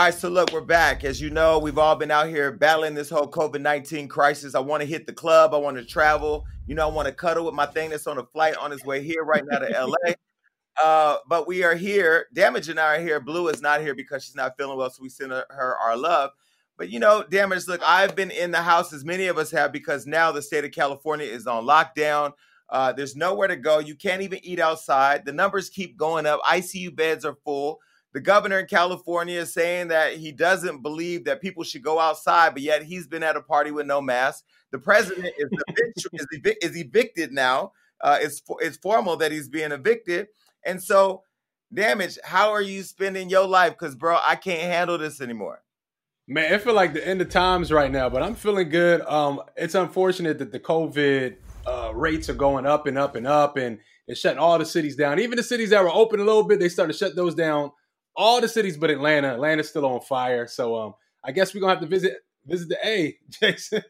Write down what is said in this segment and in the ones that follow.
All right, so look, we're back. As you know, we've all been out here battling this whole COVID 19 crisis. I want to hit the club. I want to travel. You know, I want to cuddle with my thing that's on a flight on his way here right now to LA. Uh, but we are here. Damage and I are here. Blue is not here because she's not feeling well, so we send her our love. But you know, Damage, look, I've been in the house as many of us have because now the state of California is on lockdown. Uh, there's nowhere to go. You can't even eat outside. The numbers keep going up. ICU beds are full. The governor in California is saying that he doesn't believe that people should go outside, but yet he's been at a party with no mask. The president is, evict- is, evic- is evicted now. Uh, it's, it's formal that he's being evicted. And so, damage, how are you spending your life? Because, bro, I can't handle this anymore. Man, it feel like the end of times right now, but I'm feeling good. Um, it's unfortunate that the COVID uh, rates are going up and up and up, and they're shutting all the cities down. Even the cities that were open a little bit, they started to shut those down all the cities but Atlanta. Atlanta's still on fire. So um, I guess we're gonna have to visit visit the A, Jason.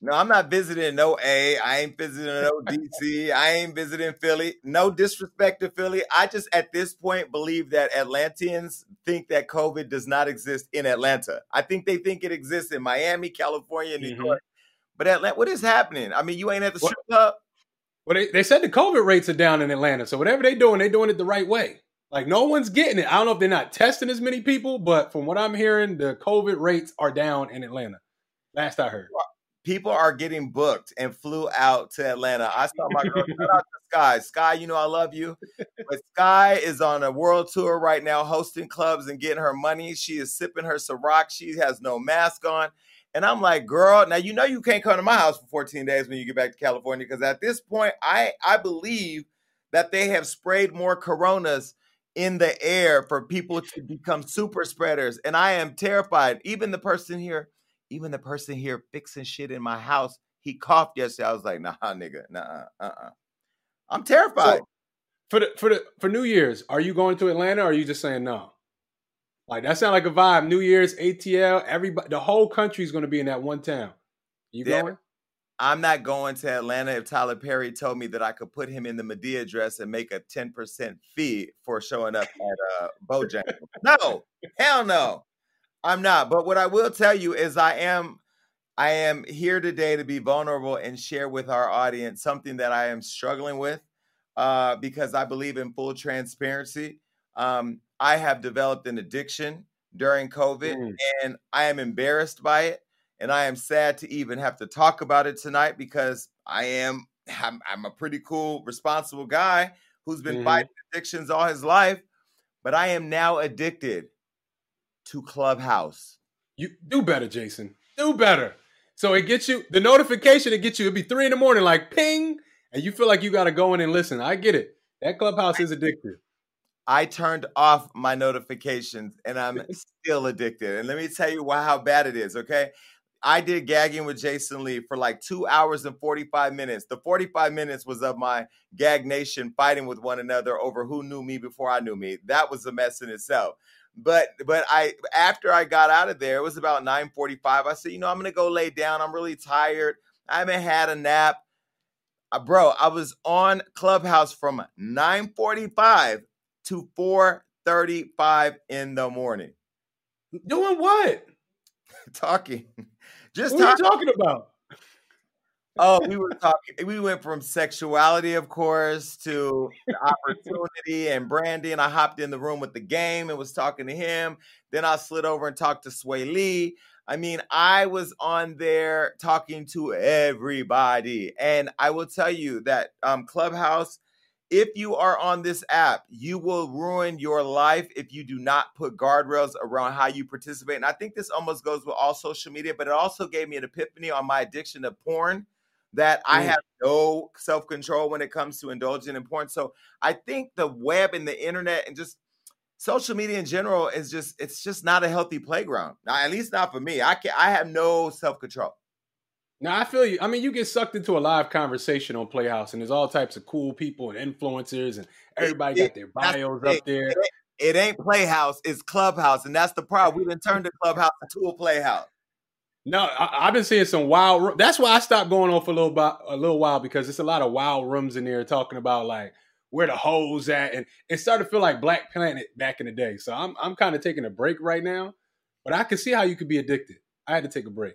No, I'm not visiting no A. I ain't visiting no DC. I ain't visiting Philly. No disrespect to Philly. I just at this point believe that Atlanteans think that COVID does not exist in Atlanta. I think they think it exists in Miami, California, New mm-hmm. York. But Atlanta, what is happening? I mean, you ain't at the strip club. Well, they, they said the COVID rates are down in Atlanta. So whatever they're doing, they're doing it the right way. Like no one's getting it. I don't know if they're not testing as many people, but from what I'm hearing, the COVID rates are down in Atlanta. Last I heard. People are getting booked and flew out to Atlanta. I saw my girl shout out to Sky. Sky, you know I love you. But Sky is on a world tour right now, hosting clubs and getting her money. She is sipping her Ciroc. She has no mask on. And I'm like, girl, now you know you can't come to my house for 14 days when you get back to California because at this point, I I believe that they have sprayed more coronas in the air for people to become super spreaders. And I am terrified. Even the person here, even the person here fixing shit in my house, he coughed yesterday. I was like, nah, nigga, nah, uh uh. I'm terrified. So, for the for the for New Year's, are you going to Atlanta or are you just saying no? Like that sound like a vibe. New Year's, ATL, everybody the whole country's gonna be in that one town. You going? I'm not going to Atlanta if Tyler Perry told me that I could put him in the Madea dress and make a 10% fee for showing up at uh, Bojangles. no, hell no. I'm not. But what I will tell you is I am I am here today to be vulnerable and share with our audience something that I am struggling with uh, because I believe in full transparency. Um, I have developed an addiction during COVID mm. and I am embarrassed by it and I am sad to even have to talk about it tonight because I am I'm, I'm a pretty cool, responsible guy who's been mm-hmm. fighting addictions all his life, but I am now addicted to Clubhouse. You do better, Jason. Do better. So it gets you the notification. It gets you. It'd be three in the morning, like ping, and you feel like you got to go in and listen. I get it. That Clubhouse is addictive. I turned off my notifications and I'm still addicted. And let me tell you why, how bad it is. Okay. I did gagging with Jason Lee for like two hours and 45 minutes. The 45 minutes was of my gag nation fighting with one another over who knew me before I knew me. That was a mess in itself. But but I after I got out of there, it was about 9:45. I said, you know, I'm gonna go lay down. I'm really tired. I haven't had a nap. Uh, bro, I was on Clubhouse from 9:45 to 4:35 in the morning. Doing what? Talking. Just what talk- are you talking about? Oh, we were talking. We went from sexuality, of course, to opportunity and Brandy. And I hopped in the room with the game and was talking to him. Then I slid over and talked to Swae Lee. I mean, I was on there talking to everybody, and I will tell you that um, Clubhouse if you are on this app, you will ruin your life if you do not put guardrails around how you participate. And I think this almost goes with all social media, but it also gave me an epiphany on my addiction to porn that I mm. have no self control when it comes to indulging in porn. So I think the web and the internet and just social media in general is just it's just not a healthy playground. Now, at least not for me. I can I have no self control. Now I feel you. I mean, you get sucked into a live conversation on Playhouse, and there's all types of cool people and influencers, and everybody it, got their bios up there. It, it, ain't Playhouse, it's Clubhouse, and that's the problem. We've been turned the Clubhouse into a Playhouse. No, I, have been seeing some wild. That's why I stopped going on for a little a little while because it's a lot of wild rooms in there talking about like where the hoes at, and it started to feel like Black Planet back in the day. So I'm I'm kind of taking a break right now. but I can see how you could be addicted. I had to take a break.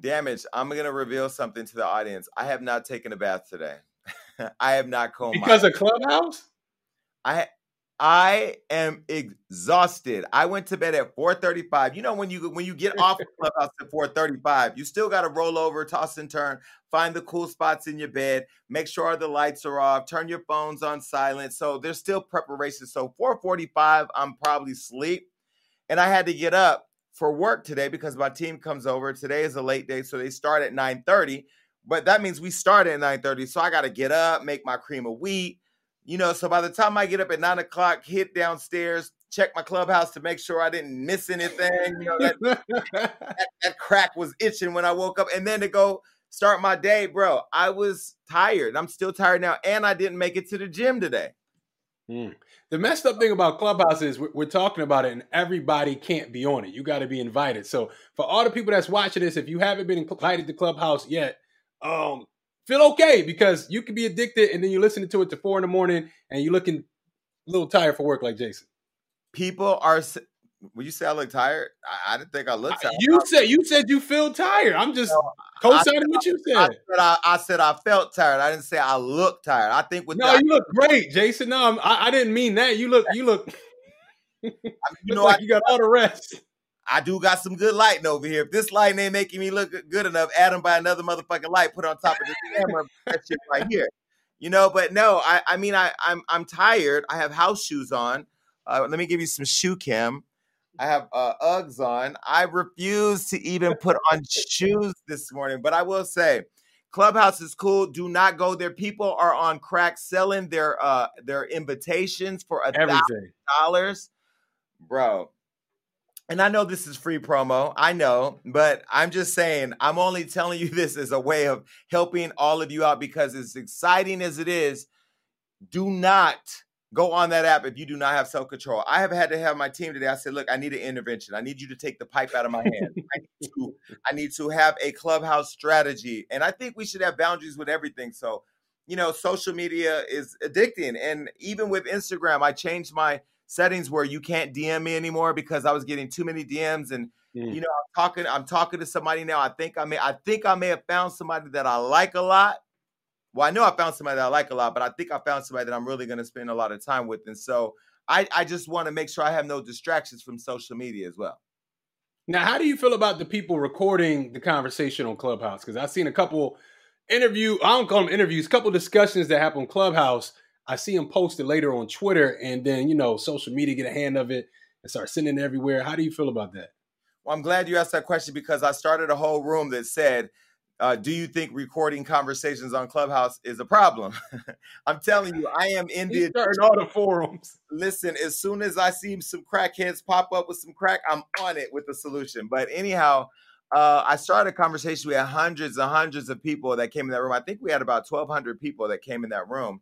Damage. I'm gonna reveal something to the audience. I have not taken a bath today. I have not combed because of Clubhouse. I I am exhausted. I went to bed at 4:35. You know when you when you get off Clubhouse at 4:35, you still got to roll over, toss and turn, find the cool spots in your bed, make sure the lights are off, turn your phones on silent. So there's still preparation. So 4:45, I'm probably sleep, and I had to get up for work today because my team comes over. Today is a late day, so they start at 9:30. But that means we start at 9:30. So I got to get up, make my cream of wheat you know, so by the time I get up at nine o'clock, hit downstairs, check my clubhouse to make sure I didn't miss anything. You know, that, that, that, crack was itching when I woke up. And then to go start my day, bro, I was tired. I'm still tired now. And I didn't make it to the gym today. Mm. The messed up thing about Clubhouse is we're, we're, talking about it and everybody can't be on it. You got to be invited. So for all the people that's watching this, if you haven't been invited to Clubhouse yet, um, feel okay because you can be addicted and then you're listening to it to four in the morning and you're looking a little tired for work like Jason. People are. When you say I look tired, I, I didn't think I looked tired. You said you said you feel tired. I'm just no, co-signing what you said. I said I, I, said I felt tired. I didn't say I look tired. I think with no, the, you look great, Jason. No, I, I, didn't mean that. You look, you look. you know, like you got all the rest. I do got some good lighting over here. If this lighting ain't making me look good enough, add them by another motherfucking light, put on top of this camera, that shit right here. You know, but no, I, I mean, I, I'm, I'm tired. I have house shoes on. Uh, let me give you some shoe cam. I have uh, Uggs on. I refuse to even put on shoes this morning, but I will say, Clubhouse is cool. Do not go there. People are on crack selling their uh their invitations for a thousand dollars, bro and I know this is free promo, I know, but I'm just saying, I'm only telling you this as a way of helping all of you out because as exciting as it is, do not go on that app if you do not have self control. I have had to have my team today. I said, look, I need an intervention. I need you to take the pipe out of my hand. I, need to, I need to have a clubhouse strategy. And I think we should have boundaries with everything. So, you know, social media is addicting. And even with Instagram, I changed my settings where you can't DM me anymore because I was getting too many DMs and mm. you know I'm talking I'm talking to somebody now. I think I may I think I may have found somebody that I like a lot. Well, I know I found somebody that I like a lot, but I think I found somebody that I'm really going to spend a lot of time with. And so I I just want to make sure I have no distractions from social media as well. Now, how do you feel about the people recording the conversation on Clubhouse? Because I've seen a couple interview, I don't call them interviews, couple discussions that happen on Clubhouse I see them posted later on Twitter, and then you know social media get a hand of it and start sending it everywhere. How do you feel about that? Well, I'm glad you asked that question because I started a whole room that said, uh, "Do you think recording conversations on Clubhouse is a problem?" I'm telling you, I am in the starting all the forums. Listen, as soon as I see some crackheads pop up with some crack, I'm on it with the solution. But anyhow. Uh, I started a conversation. We had hundreds and hundreds of people that came in that room. I think we had about 1,200 people that came in that room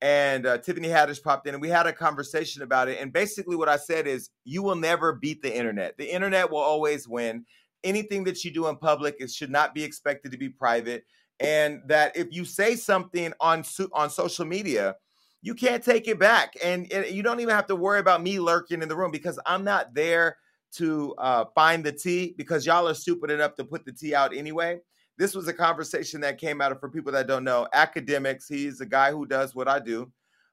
and uh, Tiffany Haddish popped in, and we had a conversation about it. And basically, what I said is, you will never beat the internet. The internet will always win. Anything that you do in public, it should not be expected to be private. And that if you say something on on social media, you can't take it back, and, you don't even have to worry about me lurking in the room because I'm not there to uh, find the tea because y'all are stupid enough to put the tea out anyway this was a conversation that came out of for people that don't know Akademiks He's a guy who does what I do.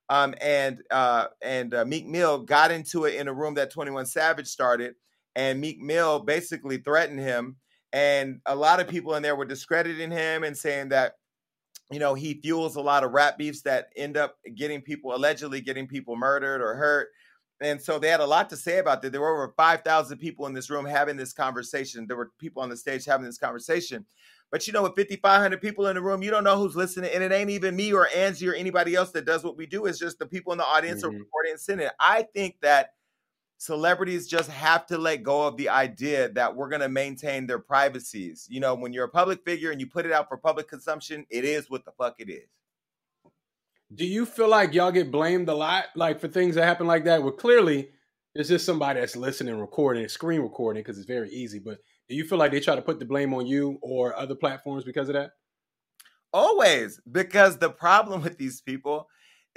Um, and uh, and uh, Meek Mill got into it in a room that 21 Savage started, and Meek Mill basically threatened him. And a lot of people in there were discrediting him and saying that, you know, he fuels a lot of rap beefs that end up getting people allegedly getting people murdered or hurt. And so they had a lot to say about that. There were over 5,000 people in this room having this conversation. There were people on the stage having this conversation. But you know, with 5,500 people in the room, you don't know who's listening. And it ain't even me or Angie or anybody else that does what we do. It's just the people in the audience mm-hmm. are recording and sending it. I think that celebrities just have to let go of the idea that we're going to maintain their privacies. You know, when you're a public figure and you put it out for public consumption, it is what the fuck it is. Do you feel like y'all get blamed a lot, like for things that happen like that? Well, clearly, it's just somebody that's listening, recording, screen recording, because it's very easy. But do you feel like they try to put the blame on you or other platforms because of that? Always, because the problem with these people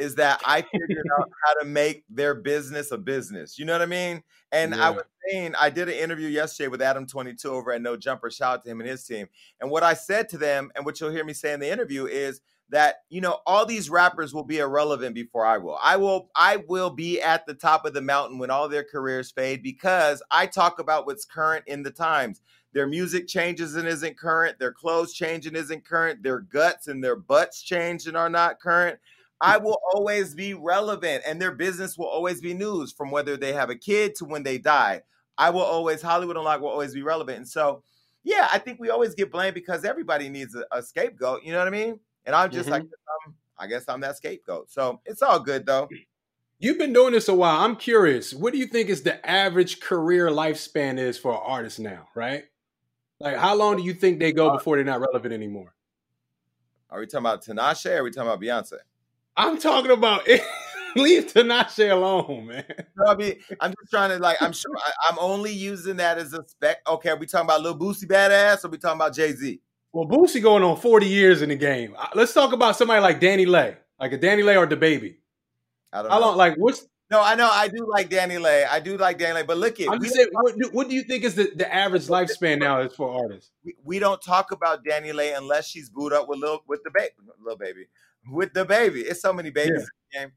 is that I figured out how to make their business a business. You know what I mean? And yeah. I was saying, I did an interview yesterday with Adam 22 over at No Jumper. Shout out to him and his team. And what I said to them, and what you'll hear me say in the interview, is that you know all these rappers will be irrelevant before I will. I will I will be at the top of the mountain when all their careers fade because I talk about what's current in the times. Their music changes and isn't current, their clothes change and isn't current, their guts and their butts change and are not current. I will always be relevant and their business will always be news from whether they have a kid to when they die. I will always Hollywood Unlocked will always be relevant. And so yeah, I think we always get blamed because everybody needs a, a scapegoat. You know what I mean? And I'm just mm-hmm. like, um, I guess I'm that scapegoat. So it's all good though. You've been doing this a while. I'm curious. What do you think is the average career lifespan is for an artist now? Right? Like, how long do you think they go uh, before they're not relevant anymore? Are we talking about Tinashe or are we talking about Beyonce? I'm talking about it. Leave Tinashe alone, man. I mean, I'm just trying to like. I'm sure I, am only using that as a spec. Okay, are we talking about Lil Boosie Badass or are we talking about Jay Z? Well, Boosie going on 40 years in the game. Let's talk about somebody like DaniLeigh, like a DaniLeigh or DaBaby. I don't How know. long? Like what's? No, I know I do like DaniLeigh. I do like DaniLeigh, but look at. I'm just saying, what, do, what do you think is the, the average lifespan now is for artists? We, we don't talk about DaniLeigh unless she's booed up with little with the baby, little baby, with the baby. It's so many babies yeah. in the game.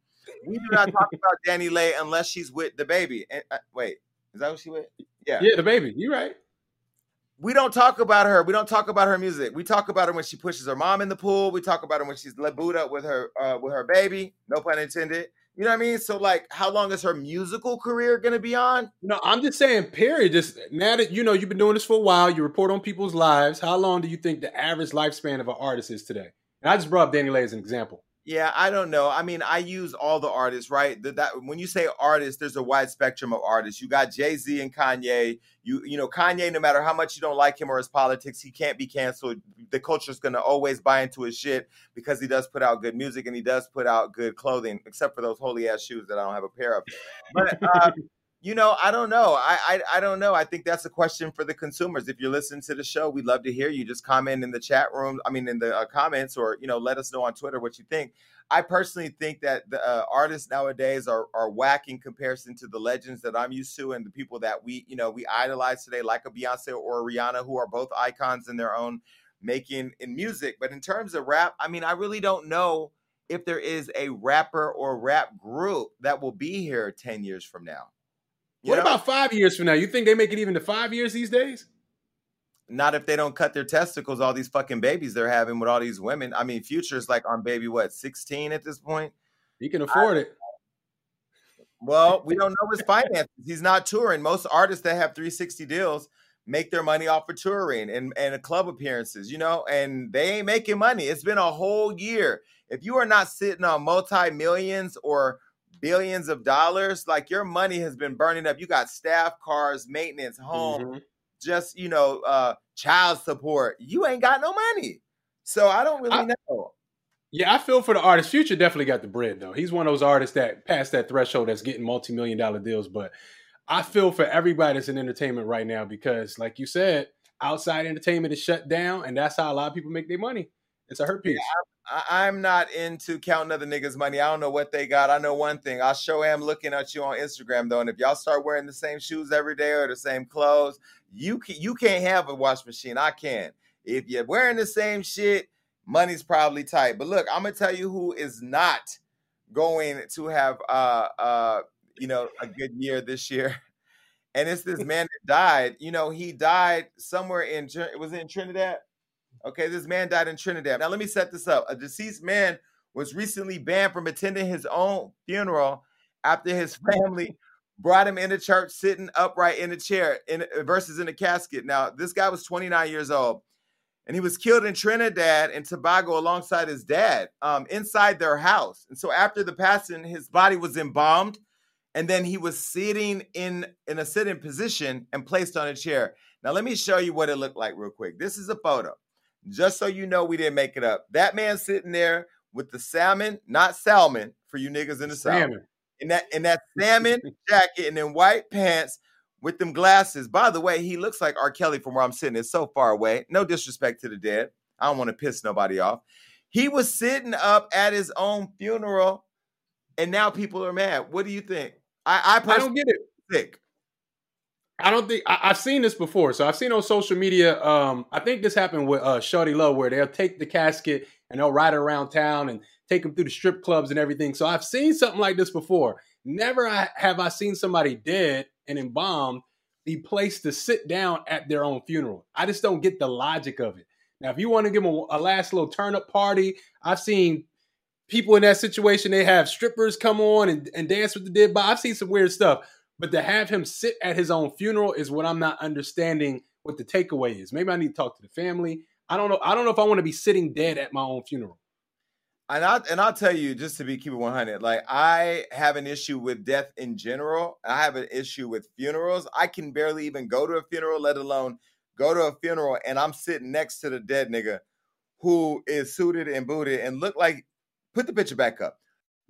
We do not talk about DaniLeigh unless she's with DaBaby. And uh, wait, is that what she with? Yeah, yeah, the baby. You're right we don't talk about her. We don't talk about her music. We talk about her when she pushes her mom in the pool. We talk about her when she's up with her uh, with her baby. No pun intended. You know what I mean? So like, how long is her musical career gonna be on? No, I'm just saying. Period. Just now that you know you've been doing this for a while, you report on people's lives. How long do you think the average lifespan of an artist is today? And I just brought up DaniLeigh as an example. Yeah, I don't know. I mean, I use all the artists, right? That, that when you say artists, there's a wide spectrum of artists. You got Jay Z and Kanye. You you know Kanye, no matter how much you don't like him or his politics, he can't be canceled. The culture's gonna always buy into his shit because he does put out good music and he does put out good clothing, except for those holy ass shoes that I don't have a pair of. But uh, you know, I don't know. I, I, I don't know. I think that's a question for the consumers. If you're listening to the show, we'd love to hear you. Just comment in the chat room. I mean, in the uh, comments, or you know, let us know on Twitter what you think. I personally think that the uh, artists nowadays are are whack in comparison to the legends that I'm used to and the people that we you know we idolize today, like a Beyonce or a Rihanna, who are both icons in their own making in music. But in terms of rap, I mean, I really don't know if there is a rapper or rap group that will be here 10 years from now. What know? about five years from now? You think they make it even to five years these days? Not if they don't cut their testicles, all these fucking babies they're having with all these women. I mean, Future's like on baby, what, 16 at this point? He can afford I, it. Well, we don't know his finances. He's not touring. Most artists that have 360 deals make their money off of touring and, and club appearances, you know, and they ain't making money. It's been a whole year. If you are not sitting on multi millions or billions of dollars, like your money has been burning up. You got staff, cars, maintenance, home, mm-hmm. just you know, uh, child support. You ain't got no money. So I don't really I, know. Yeah, I feel for the artist. Future definitely got the bread though. He's one of those artists that passed that threshold that's getting multi-million dollar deals. But I feel for everybody that's in entertainment right now because, like you said, outside entertainment is shut down, and that's how a lot of people make their money. It's a hurt piece. I, am not into counting other niggas' money. I don't know what they got. I know one thing. I'll show him looking at you on Instagram though, and if y'all start wearing the same shoes every day or the same clothes, you can, you can't have a wash machine. I can. If you're wearing the same shit, money's probably tight. But look, I'm gonna tell you who is not going to have uh uh you know a good year this year. And it's this man that died. You know, he died somewhere in was it in Trinidad? Okay, this man died in Trinidad. Now, let me set this up. A deceased man was recently banned from attending his own funeral after his family brought him into church sitting upright in a chair in versus in a casket. Now, this guy was 29 years old and he was killed in Trinidad and Tobago alongside his dad um, inside their house. And so after the passing, his body was embalmed and then he was sitting in in a sitting position and placed on a chair. Now let me show you what it looked like real quick. This is a photo just so you know we didn't make it up. That man sitting there with the salmon, not salmon for you niggas in the salmon. south. In that in that salmon jacket and then white pants with them glasses. By the way, he looks like R. Kelly from where I'm sitting. It's so far away. No disrespect to the dead. I don't want to piss nobody off. He was sitting up at his own funeral and now people are mad. What do you think? I I, I don't get it. Sick. I don't think I, have seen this before. So I've seen on social media. Um, I think this happened with uh, Shawty Lo, where they'll take the casket and they'll ride it around town and take them through the strip clubs and everything. So I've seen something like this before. Never have I seen somebody dead and embalmed be placed to sit down at their own funeral. I just don't get the logic of it. Now, if you want to give them a, a last little turn up party, I've seen people in that situation. They have strippers come on and, and dance with the dead body. I've seen some weird stuff. But to have him sit at his own funeral is what I'm not understanding what the takeaway is. Maybe I need to talk to the family. I don't know. I don't know if I want to be sitting dead at my own funeral. And I and I'll tell you just to be keep it 100. Like I have an issue with death in general. I have an issue with funerals. I can barely even go to a funeral, let alone go to a funeral, and I'm sitting next to the dead nigga who is suited and booted and look like. Put the picture back up.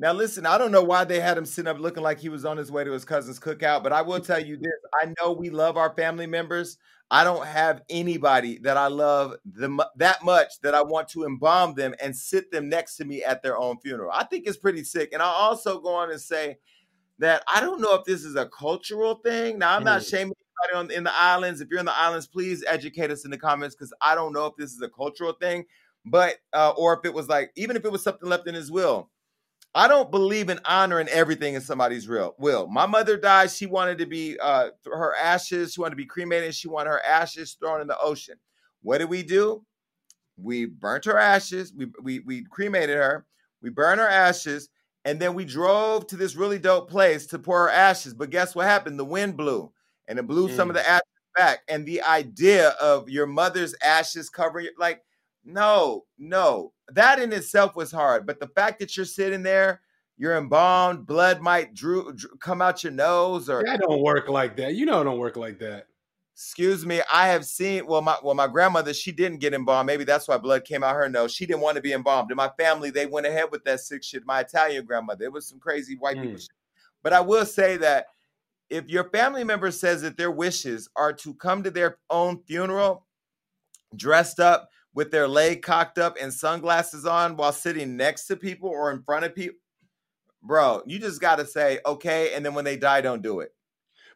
Now, listen, I don't know why they had him sitting up looking like he was on his way to his cousin's cookout, but I will tell you this I know we love our family members. I don't have anybody that I love the, that much that I want to embalm them and sit them next to me at their own funeral. I think it's pretty sick. And I'll also go on and say that I don't know if this is a cultural thing. Now, I'm not mm. shaming anybody on, in the islands. If you're in the islands, please educate us in the comments because I don't know if this is a cultural thing, but, uh, or if it was like, even if it was something left in his will I don't believe in honoring everything in somebody's real will. My mother died. She wanted to be uh, her ashes. She wanted to be cremated. She wanted her ashes thrown in the ocean. What did we do? We burnt her ashes. We we we cremated her. We burned her ashes, and then we drove to this really dope place to pour her ashes. But guess what happened? The wind blew, and it blew mm. some of the mm. ashes back. And the idea of your mother's ashes covering like no, no. That in itself was hard. But the fact that you're sitting there, you're embalmed, blood might drew, drew come out your nose or that don't work like that. You know it don't work like that. Excuse me, I have seen well my well my grandmother she didn't get embalmed. Maybe that's why blood came out her nose. She didn't want to be embalmed. In my family, they went ahead with that sick shit. My Italian grandmother, it was some crazy white mm. people shit. But I will say that if your family member says that their wishes are to come to their own funeral dressed up with their leg cocked up and sunglasses on while sitting next to people or in front of people, bro, you just got to say, okay. And then when they die, don't do it.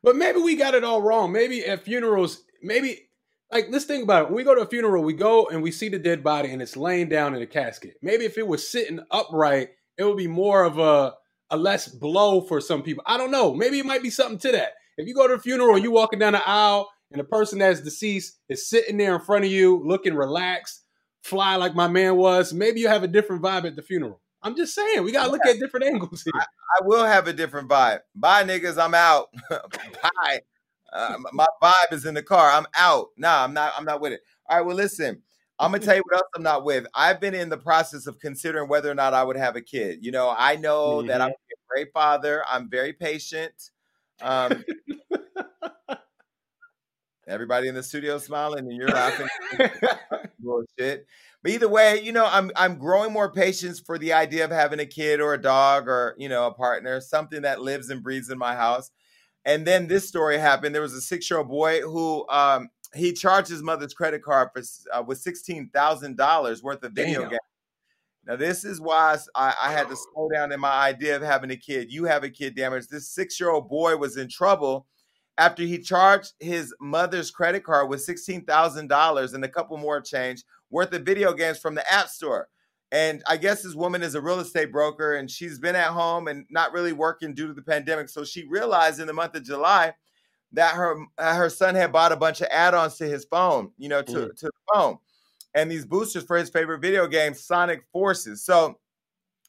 But maybe we got it all wrong. Maybe at funerals, maybe like let's think about it. When we go to a funeral, we go and we see the dead body and it's laying down in a casket. Maybe if it was sitting upright, it would be more of a a less blow for some people. I don't know. Maybe it might be something to that. If you go to a funeral and you walking down the aisle and the person that's deceased is sitting there in front of you looking relaxed, fly like my man was, maybe you have a different vibe at the funeral. I'm just saying, we gotta look at different angles here. I, I, will have a different vibe. Bye, niggas. I'm out. Bye. Uh, my vibe is in the car. I'm out. Nah, I'm not. I'm not with it. All right. Well, listen. I'm gonna tell you what else I'm not with. I've been in the process of considering whether or not I would have a kid. You know, I know mm-hmm. that I'm a great father. I'm very patient. Um, Everybody in the studio smiling and you're laughing. Bullshit. But either way, you know, I'm I'm growing more patience for the idea of having a kid or a dog or you know a partner, something that lives and breathes in my house. And then this story happened. There was a six year old boy who um, he charged his mother's credit card for uh, with sixteen thousand dollars worth of video games. Now, this is why I, I, had to slow down in my idea of having a kid. You have a kid, damage. This six year old boy was in trouble after he charged his mother's credit card with $16,000 and a couple more change worth of video games from the App Store. And I guess this woman is a real estate broker and she's been at home and not really working due to the pandemic. So she realized in the month of July that her uh, her son had bought a bunch of add-ons to his phone, you know, to, mm. to the phone. And these boosters for his favorite video game, Sonic Forces. So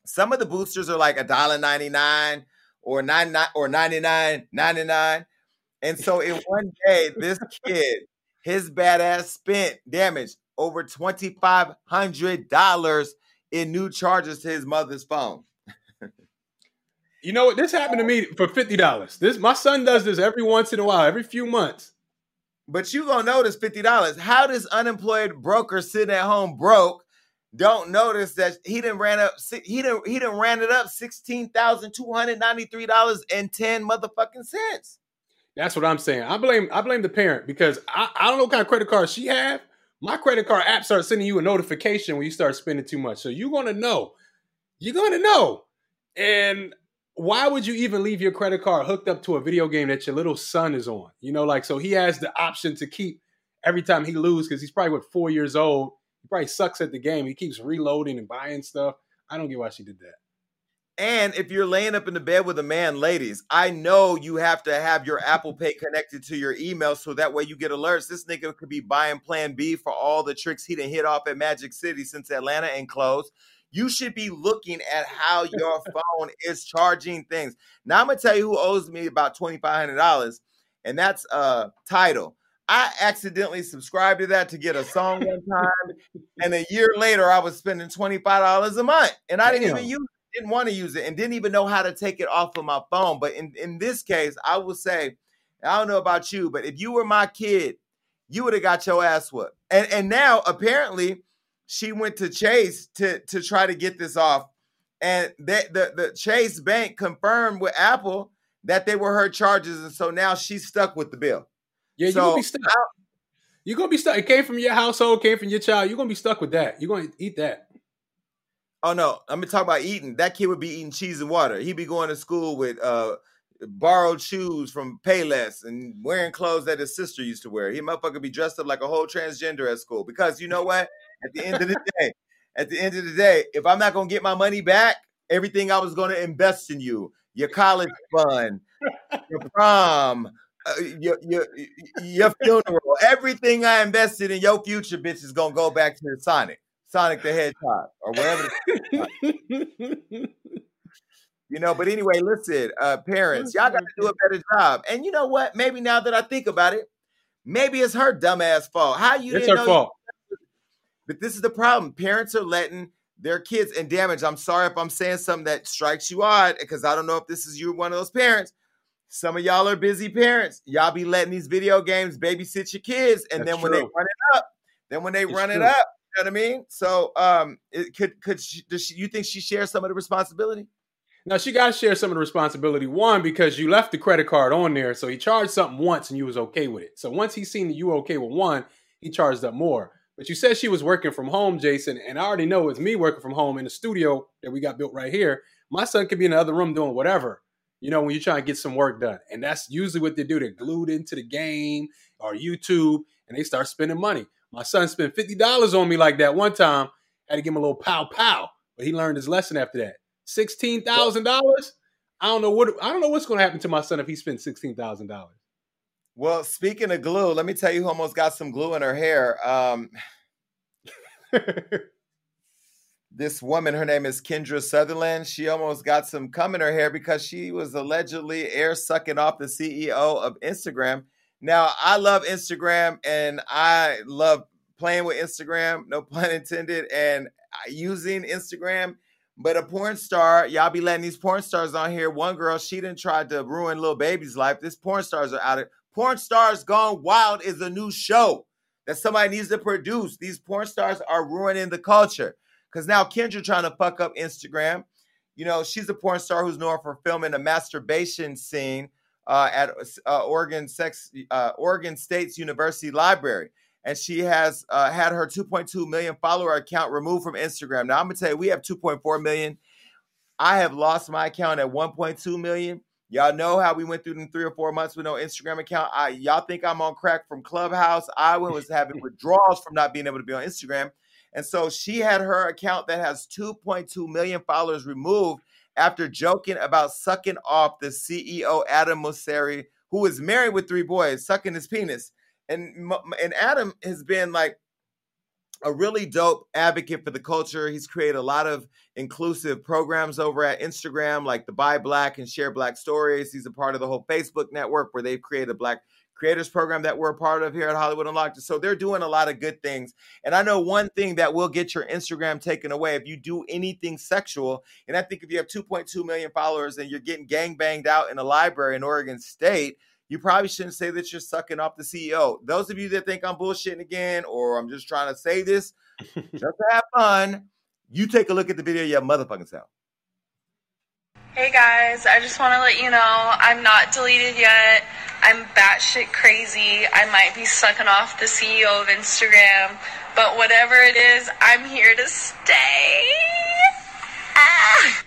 some of the boosters are like a dollar ninety nine or nine or ninety nine ninety nine. And so in one day, this kid, his badass spent damage over twenty five hundred dollars in new charges to his mother's phone. you know what? This happened to me for fifty dollars. This my son does this every once in a while, every few months. But you gonna notice fifty dollars. How does unemployed broker sitting at home broke don't notice that he didn't ran up he didn't he didn't ran it up sixteen thousand two hundred ninety three dollars and ten motherfucking cents. That's what I'm saying. I blame I blame the parent because I, I don't know what kind of credit card she have. My credit card app starts sending you a notification when you start spending too much. So you're gonna know. You're gonna know. And why would you even leave your credit card hooked up to a video game that your little son is on? You know, like so he has the option to keep every time he loses because he's probably what four years old. He probably sucks at the game. He keeps reloading and buying stuff. I don't get why she did that. And if you're laying up in the bed with a man, ladies, I know you have to have your Apple Pay connected to your email so that way you get alerts. This nigga could be buying Plan B for all the tricks he done hit off at Magic City since Atlanta and closed. You should be looking at how your phone is charging things. Now I'm gonna tell you who owes me about twenty five hundred dollars, and that's uh Tidal. I accidentally subscribed to that to get a song one time, and a year later I was spending twenty five dollars a month, and I didn't even use didn't want to use it and didn't even know how to take it off of my phone. But in, in this case, I will say, I don't know about you, but if you were my kid, you would have got your ass whooped. And and now apparently she went to Chase to to try to get this off. And that the, the Chase Bank confirmed with Apple that they were her charges. And so now she's stuck with the bill. Yeah, so, you're gonna be stuck. You're gonna be stuck. It came from your household, came from your child. You're gonna be stuck with that. You're gonna eat that. Oh no, I'm gonna talk about eating. That kid would be eating cheese and water. He'd be going to school with uh borrowed shoes from Payless and wearing clothes that his sister used to wear. He motherfucker be dressed up like a whole transgender at school. Because you know what? At the end of the day, at the end of the day, if I'm not gonna get my money back, everything I was gonna invest in you, your college fund, your prom, uh, your, your your funeral, everything I invested in your future, bitch, is gonna go back to the Sonic. Sonic the Hedgehog or whatever. you know, but anyway, listen, uh, parents, y'all got to do a better job. And you know what? Maybe now that I think about it, maybe it's her dumbass fault. How you? It's her fault. You- but this is the problem. Parents are letting their kids and damage. I'm sorry if I'm saying something that strikes you odd because I don't know if this is you, one of those parents. Some of y'all are busy parents. Y'all be letting these video games babysit your kids, and That's then when true. they run it up, then when they it's run true. it up, know what I mean? So, um, it, could could she, does she, you think she shares some of the responsibility? Now she got to share some of the responsibility. One, because you left the credit card on there, so he charged something once and you was okay with it. So once he seen that you okay with one, he charged up more. But you said she was working from home, Jason, and I already know it's me working from home in the studio that we got built right here. My son could be in the other room doing whatever. You know, when you're trying to get some work done, and that's usually what they do. They're glued into the game or YouTube, and they start spending money. My son spent fifty dollars on me like that one time. Had to give him a little pow pow, but he learned his lesson after that. Sixteen thousand dollars. I don't know what I don't know what's going to happen to my son if he spends sixteen thousand dollars. Well, speaking of glue, let me tell you who almost got some glue in her hair. Um, this woman, her name is Kendra Sutherland. She almost got some cum in her hair because she was allegedly air sucking off the CEO of Instagram now, I love Instagram and I love playing with Instagram, no pun intended, and uh, using Instagram. But a porn star, y'all be letting these porn stars on here. One girl, she didn't try to ruin little baby's life. This porn stars are out of Porn Stars Gone Wild is a new show that somebody needs to produce. These porn stars are ruining the culture. Because now Kendra trying to fuck up Instagram. You know, she's a porn star who's known for filming a masturbation scene uh, at uh, Oregon Sex uh, Oregon State's University Library, and she has uh, had her 2.2 million follower account removed from Instagram. Now I'm gonna tell you, we have 2.4 million. I have lost my account at 1.2 million. Y'all know how we went through them three or four months with no Instagram account. I y'all think I'm on crack from Clubhouse. I was having withdrawals from not being able to be on Instagram. And so she had her account that has 2.2 million followers removed after joking about sucking off the CEO Adam Mosseri, who is married with three boys, sucking his penis. And and Adam has been like a really dope advocate for the culture. He's created a lot of inclusive programs over at Instagram, like the Buy Black and Share Black Stories. He's a part of the whole Facebook network where they've created Black creators program that we're a part of here at Hollywood Unlocked. So they're doing a lot of good things. And I know one thing that will get your Instagram taken away if you do anything sexual. And I think if you have 2.2 million followers and you're getting gang banged out in a library in Oregon State, you probably shouldn't say that you're sucking off the CEO. Those of you that think I'm bullshitting again or I'm just trying to say this just to have fun, you take a look at the video your motherfucking self. Hey guys, I just want to let you know I'm not deleted yet. I'm batshit crazy. I might be sucking off the CEO of Instagram, but whatever it is, I'm here to stay. Ah!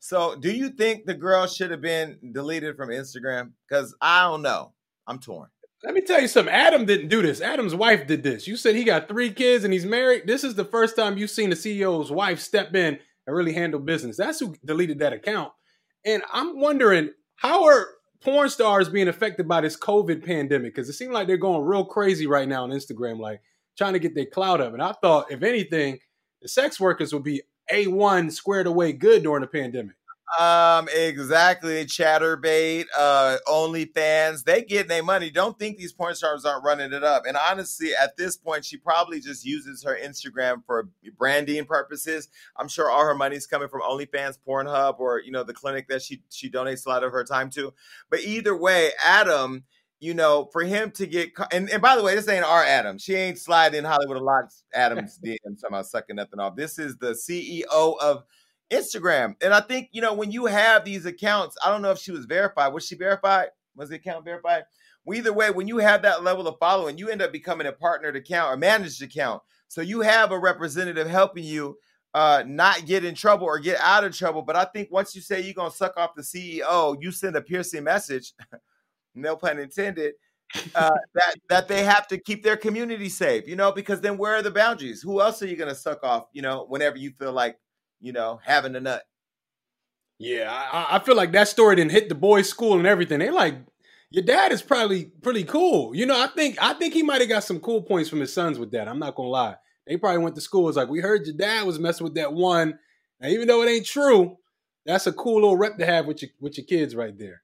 So, do you think the girl should have been deleted from Instagram? Because I don't know. I'm torn. Let me tell you something. Adam didn't do this. Adam's wife did this. You said he got three kids and he's married. This is the first time you've seen the CEO's wife step in and really handle business. That's who deleted that account. And I'm wondering how are porn stars being affected by this COVID pandemic? Because it seems like they're going real crazy right now on Instagram, like trying to get their clout up. And I thought, if anything, the sex workers would be A1 squared away good during the pandemic. Um, exactly. Chaturbate, uh, OnlyFans, they get their money. Don't think these porn stars aren't running it up. And honestly, at this point, she probably just uses her Instagram for branding purposes. I'm sure all her money's coming from OnlyFans, Pornhub, or you know, the clinic that she she donates a lot of her time to. But either way, Adam you know, for him to get and, and by the way, this ain't our Adam. She ain't sliding Hollywood a lot. Adams DM somehow sucking nothing off. This is the CEO of Instagram. And I think, you know, when you have these accounts, I don't know if she was verified. Was she verified? Was the account verified? Well, either way, when you have that level of following, you end up becoming a partnered account or managed account. So you have a representative helping you uh, not get in trouble or get out of trouble. But I think once you say you're gonna suck off the CEO, you send a piercing message, no pun intended, uh, that that they have to keep their community safe. You know, because then where are the boundaries? Who else are you gonna suck off? You know, whenever you feel like you know, having a nut. Yeah, I, I feel like that story didn't hit the boys' school and everything. They like, your dad is probably pretty cool. You know, I think I think he might have got some cool points from his sons with that. I'm not gonna lie. They probably went to school. It's like we heard your dad was messing with that one. And even though it ain't true, that's a cool little rep to have with your with your kids right there.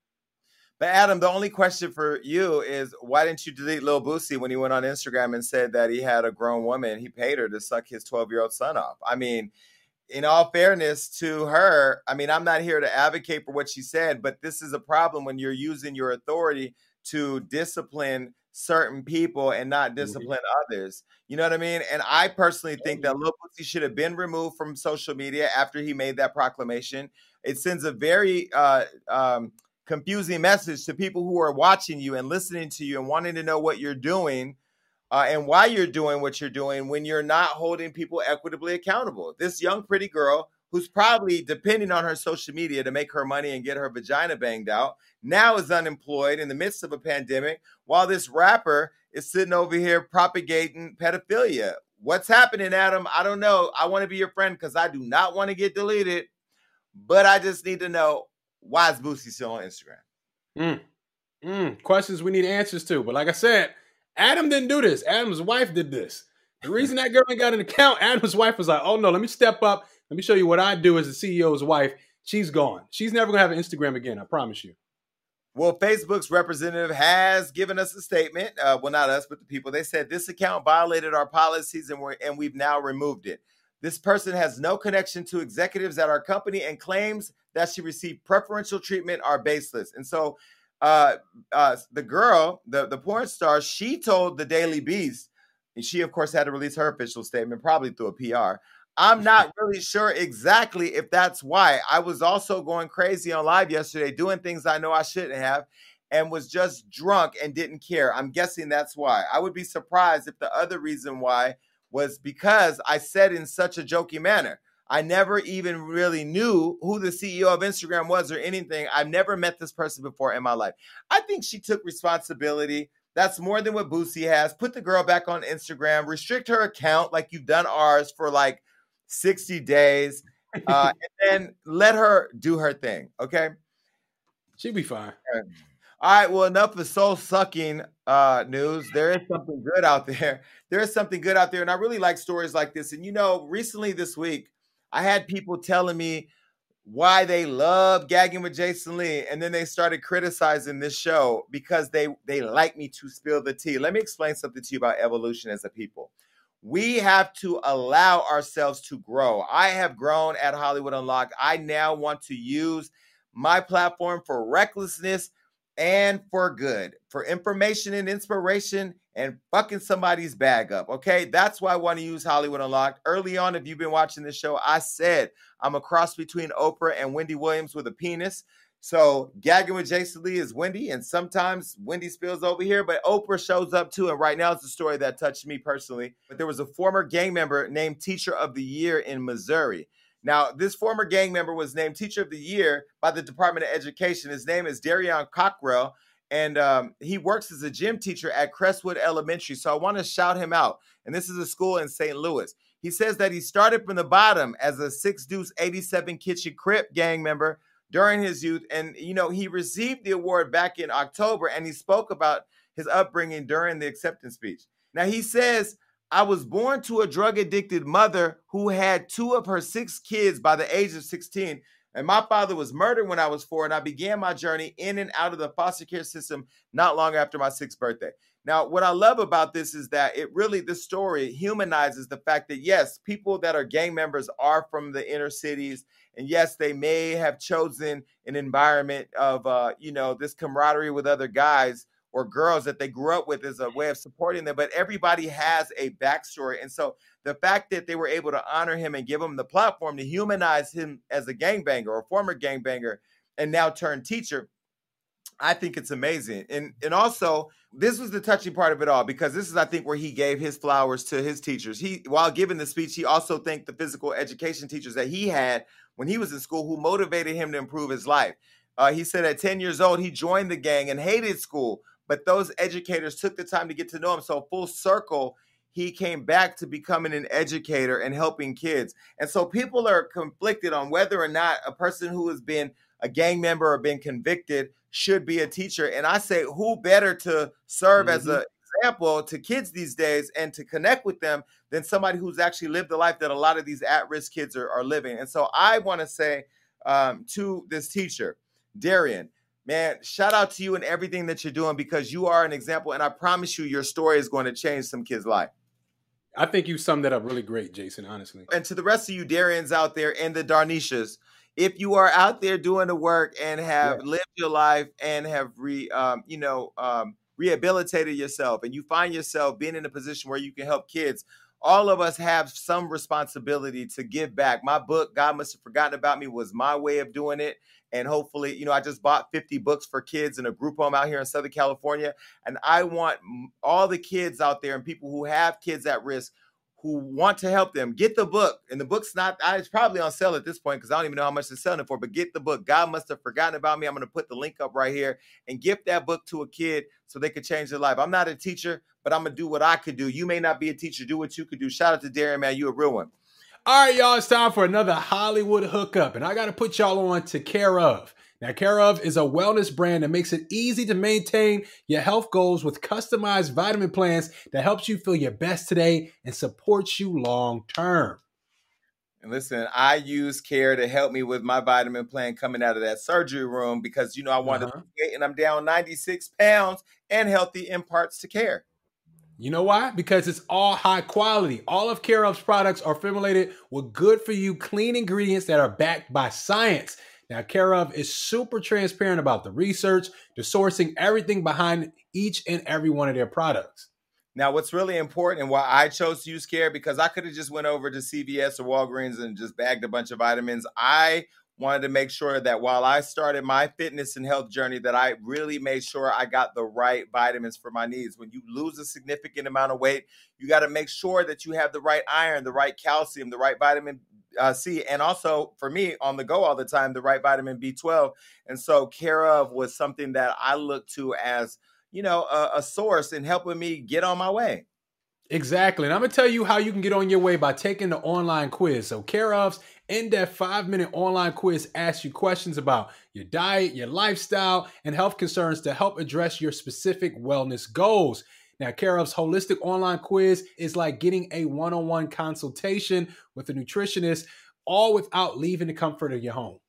But Adam, the only question for you is why didn't you delete Lil Boosie when he went on Instagram and said that he had a grown woman? He paid her to suck his 12 year old son off. I mean, in all fairness to her, I mean, I'm not here to advocate for what she said, but this is a problem when you're using your authority to discipline certain people and not mm-hmm. discipline mm-hmm. others. You know what I mean? And I personally think that Lil Boosie should have been removed from social media after he made that proclamation. It sends a very uh, um, confusing message to people who are watching you and listening to you and wanting to know what you're doing uh, and why you're doing what you're doing when you're not holding people equitably accountable. This young, pretty girl who's probably depending on her social media to make her money and get her vagina banged out now is unemployed in the midst of a pandemic while this rapper is sitting over here propagating pedophilia. What's happening, Adam? I don't know. I want to be your friend because I do not want to get deleted, but I just need to know why is Boosie still on Instagram? Mm. Mm. Questions we need answers to. But like I said, Adam didn't do this. Adam's wife did this. The reason that girl ain't got an account, Adam's wife was like, oh no, let me step up. Let me show you what I do as the CEO's wife. She's gone. She's never gonna have an Instagram again. I promise you. Well, Facebook's representative has given us a statement. Uh, well, not us, but the people. They said this account violated our policies and, we're, and we've now removed it. This person has no connection to executives at our company and claims that she received preferential treatment are baseless. And so uh, uh, the girl, the, the porn star, she told the Daily Beast, and she, of course, had to release her official statement, probably through a PR. I'm not really sure exactly if that's why. I was also going crazy on live yesterday, doing things I know I shouldn't have, and was just drunk and didn't care. I'm guessing that's why. I would be surprised if the other reason why was because I said in such a jokey manner. I never even really knew who the CEO of Instagram was or anything. I've never met this person before in my life. I think she took responsibility. That's more than what Boosie has. Put the girl back on Instagram, restrict her account like you've done ours for like 60 days, uh, and then let her do her thing. Okay. She'll be fine. All right. Well, enough of soul sucking uh, news. There is something good out there. There is something good out there. And I really like stories like this. And you know, recently this week, I had people telling me why they love gagging with Jason Lee, and then they started criticizing this show because they they like me to spill the tea. Let me explain something to you about evolution as a people. We have to allow ourselves to grow. I have grown at Hollywood Unlocked. I now want to use my platform for recklessness and for good, for information and inspiration and fucking somebody's bag up. Okay. That's why I want to use Hollywood Unlocked. Early on, if you've been watching this show, I said I'm a cross between Oprah and Wendy Williams with a penis. So gagging with Jason Lee is Wendy, and sometimes Wendy spills over here, but Oprah shows up too. And right now, it's a story that touched me personally. But there was a former gang member named Teacher of the Year in Missouri. Now, this former gang member was named Teacher of the Year by the Department of Education. His name is Darion Cockrell, and um, he works as a gym teacher at Crestwood Elementary. So I want to shout him out. And this is a school in St. Louis. He says that he started from the bottom as a Six Deuce 87 Kitchen Crip gang member during his youth. And, you know, he received the award back in October and he spoke about his upbringing during the acceptance speech. Now, he says, I was born to a drug addicted mother who had two of her six kids by the age of 16. And my father was murdered when I was four, and I began my journey in and out of the foster care system not long after my sixth birthday. Now, what I love about this is that it really, this story humanizes the fact that, yes, people that are gang members are from the inner cities. And yes, they may have chosen an environment of, uh, you know, this camaraderie with other guys or girls that they grew up with as a way of supporting them. But everybody has a backstory. And so the fact that they were able to honor him and give him the platform to humanize him as a gangbanger or former gangbanger and now turned teacher, I think it's amazing. And and also this was the touching part of it all because this is I think where he gave his flowers to his teachers. He while giving the speech, he also thanked the physical education teachers that he had when he was in school who motivated him to improve his life. Uh, he said at 10 years old, he joined the gang and hated school, but those educators took the time to get to know him. So full circle, he came back to becoming an educator and helping kids. And so people are conflicted on whether or not a person who has been a gang member or been convicted should be a teacher. And I say, who better to serve mm-hmm. as an example to kids these days and to connect with them than somebody who's actually lived the life that a lot of these at-risk kids are, are living. And so I want to say um, to this teacher, Darion, man, shout out to you and everything that you're doing because you are an example. And I promise you, your story is going to change some kids' life. I think you summed that up really great, Jason, honestly. And to the rest of you Darions out there and the Darnishas, if you are out there doing the work and have yeah. lived your life and have re um, you know um, rehabilitated yourself and you find yourself being in a position where you can help kids all of us have some responsibility to give back my book god must have forgotten about me was my way of doing it and hopefully you know i just bought 50 books for kids in a group home out here in southern california and i want all the kids out there and people who have kids at risk who want to help them get the book and the book's not it's probably on sale at this point because i don't even know how much it's selling it for but get the book. God must have forgotten about me. I'm going to put the link up right here and gift that book to a kid so they could change their life. I'm not a teacher but i'm going to do what i could do. You may not be a teacher do what you could do. Shout out to darion man. You a real one all right y'all it's time for another hollywood hookup and i got to put y'all on to care of now, Care of is a wellness brand that makes it easy to maintain your health goals with customized vitamin plans that helps you feel your best today and supports you long term. And listen, I use Care to help me with my vitamin plan coming out of that surgery room because you know I wanted uh-huh. to and I'm down 96 pounds and healthy in parts to Care. You know why? Because it's all high quality. All of Care Of's products are formulated with good for you clean ingredients that are backed by science. Now, Care of is super transparent about the research, the sourcing, everything behind each and every one of their products. Now, what's really important and why I chose to use Care because I could have just went over to CVS or Walgreens and just bagged a bunch of vitamins. I wanted to make sure that while I started my fitness and health journey, that I really made sure I got the right vitamins for my needs. When you lose a significant amount of weight, you got to make sure that you have the right iron, the right calcium, the right vitamin uh, C, and also for me on the go all the time, the right vitamin B12. And so, Care of was something that I look to as you know a, a source in helping me get on my way. Exactly. And I'm going to tell you how you can get on your way by taking the online quiz. So, Care of's in depth five minute online quiz asks you questions about your diet, your lifestyle, and health concerns to help address your specific wellness goals. Now, Care of's holistic online quiz is like getting a one on one consultation with a nutritionist, all without leaving the comfort of your home.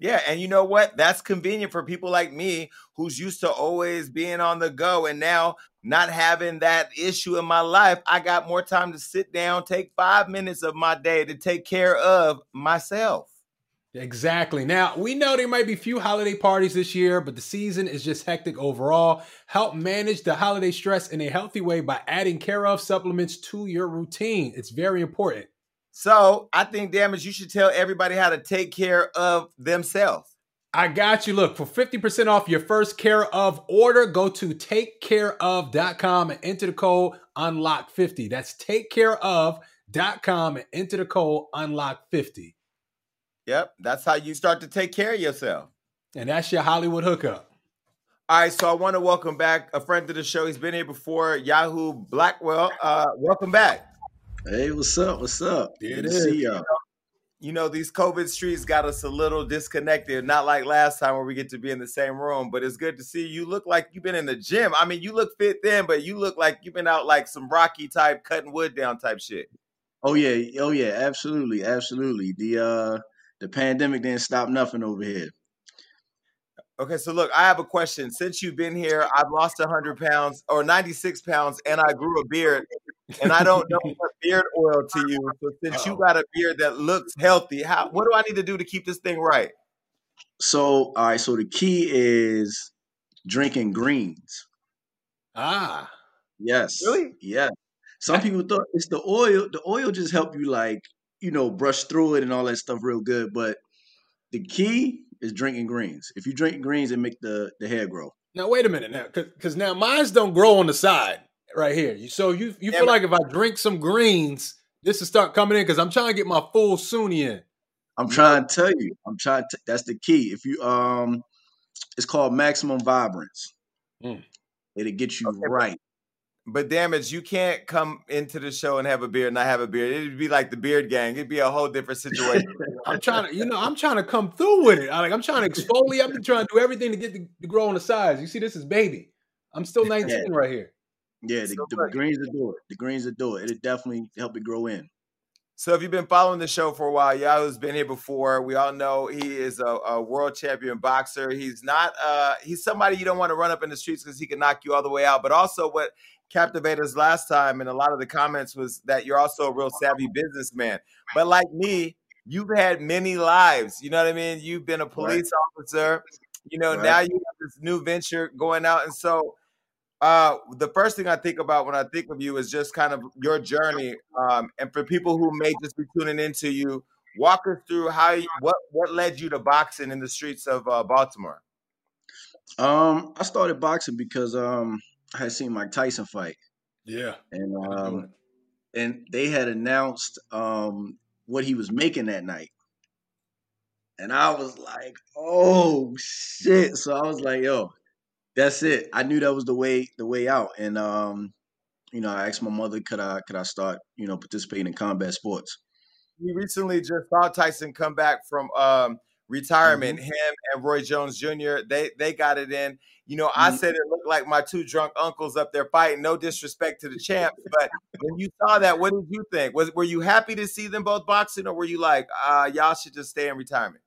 Yeah, and you know what? That's convenient for people like me who's used to always being on the go and now not having that issue in my life. I got more time to sit down, take five minutes of my day to take care of myself. Exactly. Now, we know there might be few holiday parties this year, but the season is just hectic overall. Help manage the holiday stress in a healthy way by adding care of supplements to your routine. It's very important. So, I think, damage, you should tell everybody how to take care of themselves. I got you. Look, for 50% off your first care of order, go to takecareof.com and enter the code unlock50. That's takecareof.com com and enter the code unlock50. Yep, that's how you start to take care of yourself. And that's your Hollywood hookup. All right, so I want to welcome back a friend to the show. He's been here before, Yahu Blackwell. Uh, welcome back. Hey, what's up? What's up? There Good it to see y'all. You know, these COVID streets got us a little disconnected, not like last time where we get to be in the same room, but it's good to see you look like you've been in the gym. I mean, you look fit then, but you look like you've been out like some Rocky type, cutting wood down type shit. Oh yeah, oh yeah, absolutely, absolutely. The uh the pandemic didn't stop nothing over here. Okay, so look, I have a question. Since you've been here, I've lost 100 pounds or 96 pounds, and I grew a beard, and I don't know what beard oil to use. So since you got a beard that looks healthy, how what do I need to do to keep this thing right? So, all right, so the key is drinking greens. Ah. Yes. Really? Yeah. Some people thought it's the oil. The oil just help you like, you know, brush through it and all that stuff real good, but the key is drinking greens. If you drink greens, it make the the hair grow. Now wait a minute now, because now mines don't grow on the side right here. You so you you Yeah, feel like if I drink some greens, this will start coming in because I'm trying to get my full Sunni in. I'm trying to tell you. I'm trying to. That's the key. If you um, it's called maximum vibrance. Mm. It'll get you Okay, right. But damage, you can't come into the show and have a beard and I have a beard. It'd be like the beard gang. It'd be a whole different situation. I'm trying to, you know, I'm trying to come through with it. I, like I'm trying to exfoliate. I've been trying to do everything to get the, to grow on the size. You see, this is baby. I'm still 19 right here. Yeah, the, So the greens will do it. The greens will do it. It'll definitely help it grow in. So if you've been following the show for a while, Yahu's been here before. We all know he is a, a world champion boxer. He's not uh he's somebody you don't want to run up in the streets because he can knock you all the way out. But also what captivated us last time and a lot of the comments was that you're also a real savvy businessman. But like me, you've had many lives. You know what I mean? You've been a police officer. You know, Right. now you have this new venture going out. And so uh the first thing I think about when I think of you is just kind of your journey. Um, and for people who may just be tuning into you, walk us through how you, what what led you to boxing in the streets of uh, Baltimore. Um, I started boxing because um I had seen Mike Tyson fight, Yeah. and um and they had announced um what he was making that night, and I was like, oh shit! So I was like, yo, that's it. I knew that was the way the way out, and um you know I asked my mother could I could I start you know participating in combat sports. We recently just saw Tyson come back from um, retirement. Him and Roy Jones Jr. They they got it in. You know, I Mhm. said it looked like my two drunk uncles up there fighting. No disrespect to the champs, but when you saw that, what did you think? Was were you happy to see them both boxing, or were you like, uh, y'all should just stay in retirement?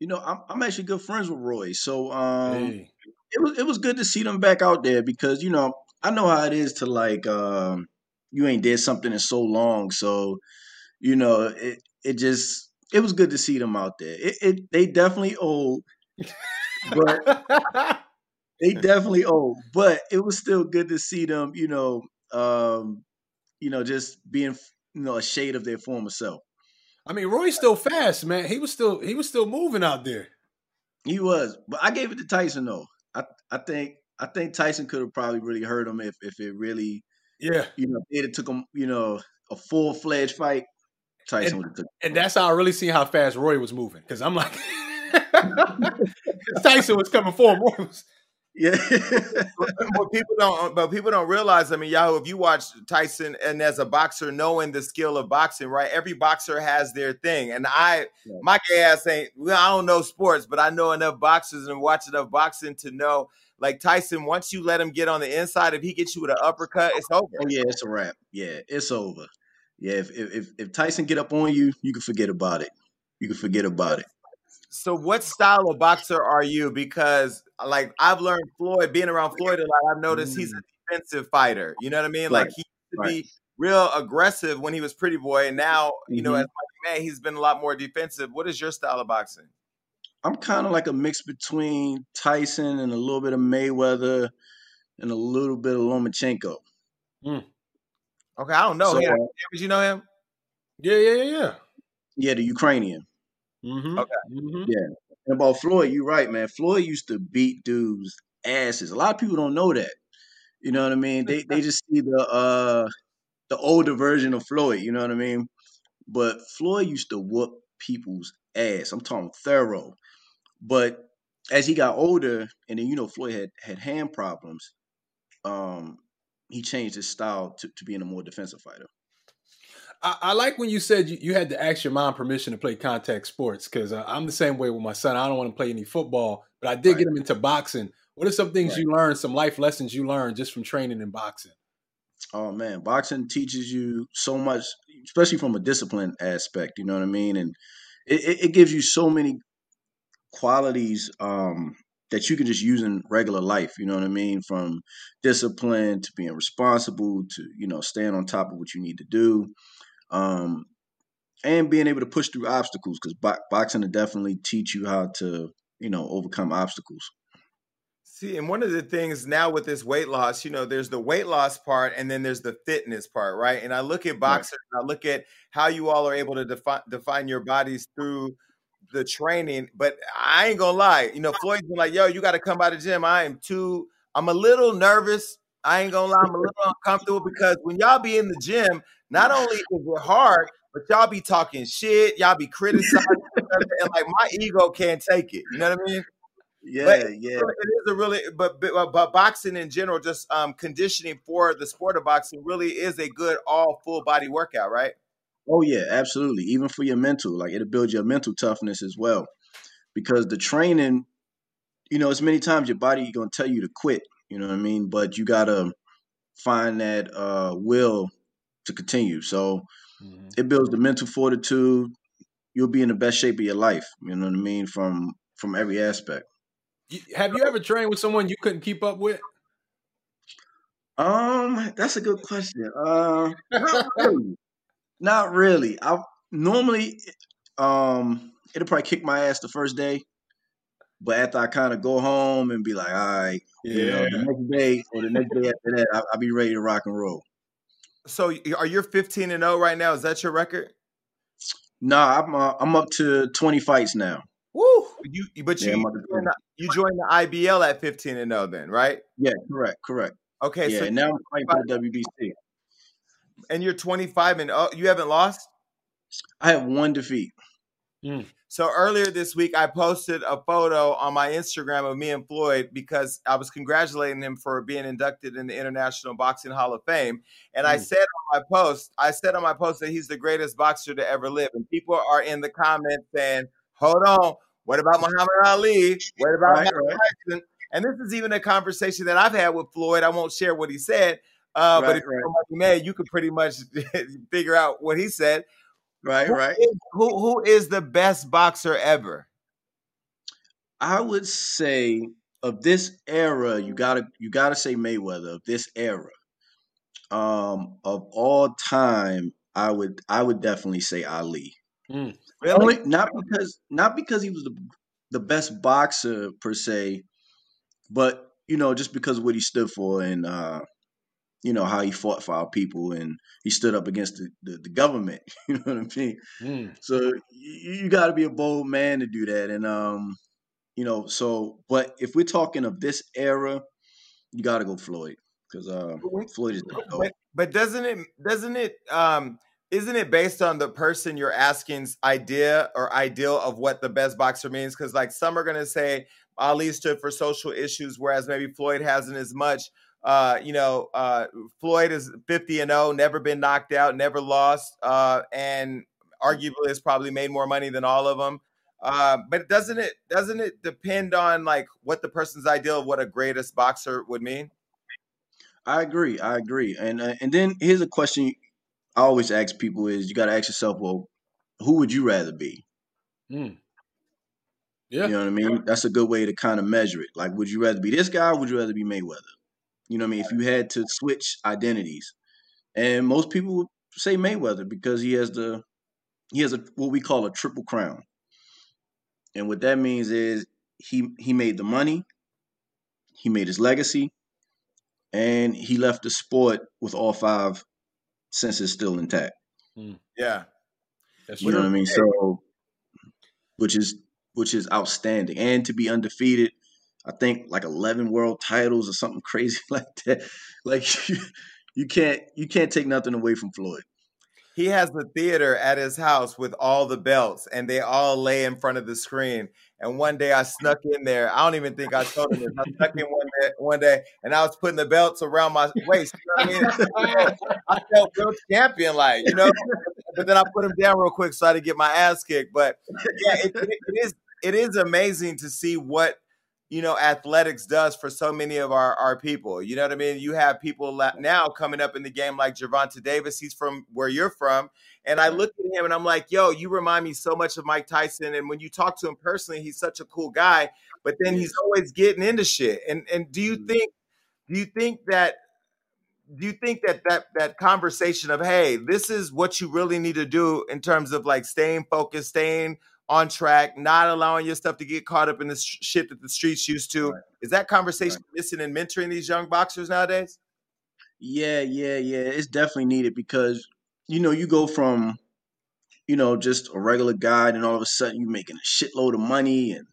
You know, I'm I'm actually good friends with Roy, so um. Hey. It was it was good to see them back out there because you know I know how it is to like um you ain't did something in so long so you know it it just it was good to see them out there it, it they definitely old but they definitely old but it was still good to see them you know um you know just being you know a shade of their former self I mean, Roy's still fast, man. He was still he was still moving out there. he was but I gave it to Tyson though I I think I think Tyson could have probably really hurt him if if it really Yeah. you know, it took him, you know, a full fledged fight, Tyson would have took. And that's how I really see how fast Roy was moving. Because I'm like, Tyson was coming for him. Roy was, Yeah, but people don't uh, but people don't realize i mean yahu if you watch tyson and as a boxer knowing the skill of boxing right every boxer has their thing and i Yeah. my ass ain't well, i don't know sports but i know enough boxers and watch enough boxing to know like tyson once you let him get on the inside if he gets you with an uppercut it's over oh yeah, it's a wrap. Yeah, it's over. Yeah, if if if- if Tyson get up on you, you can forget about it. You can forget about it. so what style of boxer are you because like i've learned floyd being around floyd a lot i've noticed he's a defensive fighter you know what i mean like he used to be real aggressive when he was pretty boy and now you know as Mighty man he's been a lot more defensive what is your style of boxing I'm kind of like a mix between Tyson and a little bit of Mayweather and a little bit of Lomachenko. okay i don't know So, him uh, Did you know him yeah, yeah, yeah, yeah. yeah, the Ukrainian. Mm-hmm. Okay. Mm-hmm. And about Floyd, you're right, man. Floyd used to beat dudes' asses. A lot of people don't know that. You know what I mean? They they just see the uh the older version of Floyd. You know what I mean? But Floyd used to whoop people's ass. I'm talking thorough. But as he got older, and then you know Floyd had had hand problems, um, he changed his style to, to being a more defensive fighter. I, I like when you said you, you, had to ask your mom permission to play contact sports because uh, I'm the same way with my son. I don't want to play any football, but I did right. get him into boxing. What are some things right. you learned, some life lessons you learned just from training in boxing? Oh man, boxing teaches you so much, especially from a discipline aspect. You know what I mean, and it, it gives you so many qualities um, that you can just use in regular life. You know what I mean, from discipline to being responsible to you know staying on top of what you need to do, um, and being able to push through obstacles. Because bo- boxing will definitely teach you how to you know overcome obstacles. See, and one of the things now with this weight loss, you know, there's the weight loss part and then there's the fitness part, right? And I look at boxers, right. I look at how you all are able to define define your bodies through the training. But I ain't gonna lie, you know, Floyd's been like, yo, you gotta come by the gym. I am too, I'm a little nervous. I ain't gonna lie, I'm a little uncomfortable because when y'all be in the gym, not only is it hard, but y'all be talking shit, y'all be criticizing, and like my ego can't take it. You know what I mean? Yeah, but yeah. It is a really, but, but but boxing in general, just um conditioning for the sport of boxing, really is a good all full body workout, right? Oh yeah, absolutely. Even for your mental, like it'll build your mental toughness as well, because the training, you know, as many times your body you're gonna tell you to quit. You know what I mean? But you gotta find that uh will to continue. So mm-hmm. it builds the mental fortitude. You'll be in the best shape of your life. You know what I mean? From from every aspect. Have you ever trained with someone you couldn't keep up with? Um, that's a good question. Uh, not really. not really. I normally, um, it'll probably kick my ass the first day, but after I kind of go home and be like, all right, yeah. you know, the next day or the next day after that, I'll, I'll be ready to rock and roll. So, are you 15 and 0 right now? Is that your record? No, nah, I'm uh, I'm up to 20 fights now. Woo! You, but you, yeah, you, joined the, you, joined the, IBL at 15 and 0 then, right? Yeah, correct, correct. Okay, yeah, so now I'm fighting for the WBC. And you're 25 and oh, you haven't lost? I have one defeat. Mm. So earlier this week, I posted a photo on my Instagram of me and Floyd because I was congratulating him for being inducted in the International Boxing Hall of Fame. And mm. I said on my post, I said on my post that he's the greatest boxer to ever live. And people are in the comments saying, hold on. What about Muhammad Ali? What about right, Mike right. Tyson? And this is even a conversation that I've had with Floyd. I won't share what he said, uh, right, but if right. you're mad, you could pretty much figure out what he said. Right, who right. Is, who who is the best boxer ever? I would say of this era, you gotta you gotta say Mayweather of this era. Um, of all time, I would I would definitely say Ali. Mm. Really? Only, not because not because he was the the best boxer per se, but you know just because of what he stood for and uh, you know how he fought for our people and he stood up against the, the, the government. You know what I mean? Mm. So you, you got to be a bold man to do that, and um, you know. So, but if we're talking of this era, you got to go Floyd because uh, Floyd is. But, but doesn't it doesn't it um isn't it based on the person you're asking's idea or ideal of what the best boxer means? Because like some are gonna say Ali stood for social issues, whereas maybe Floyd hasn't as much. Uh, you know, uh, Floyd is 50 and 0, never been knocked out, never lost, uh, and arguably has probably made more money than all of them. Uh, but doesn't it doesn't it depend on like what the person's ideal of what a greatest boxer would mean? I agree. I agree. And uh, and then here's a question I always ask people is you got to ask yourself, well, who would you rather be? Mm. Yeah. You know what I mean? That's a good way to kind of measure it. Like, would you rather be this guy or would you rather be Mayweather? You know what I mean? If you had to switch identities. And most people say Mayweather because he has the he has a what we call a triple crown. And what that means is he he made the money, he made his legacy, and he left the sport with all five senses still intact. Mm. Yeah, That's you true. know what I mean. So, which is which is outstanding, and to be undefeated, I think like eleven world titles or something crazy like that. Like you, you can't you can't take nothing away from Floyd. He has the theater at his house with all the belts, and they all lay in front of the screen. And one day I snuck in there. I don't even think I told him this. I snuck in one day, one day, and I was putting the belts around my waist. You know I mean? I felt real champion, like you know. But then I put him down real quick so I didn't get my ass kicked. But yeah, it, it, it is it is amazing to see what you know athletics does for so many of our our people. You know what I mean? You have people now coming up in the game like Gervonta Davis. He's from where you're from, and I look at him and I'm like, "Yo, you remind me so much of Mike Tyson." And when you talk to him personally, he's such a cool guy. But then he's always getting into shit. And and do you mm-hmm. think do you think that do you think that that that conversation of hey this is what you really need to do in terms of like staying focused staying on track, not allowing your stuff to get caught up in the sh- shit that the streets used to. Right. Is that conversation right. missing in mentoring these young boxers nowadays? Yeah, yeah, yeah. It's definitely needed because you know you go from you know just a regular guy, and all of a sudden you're making a shitload of money and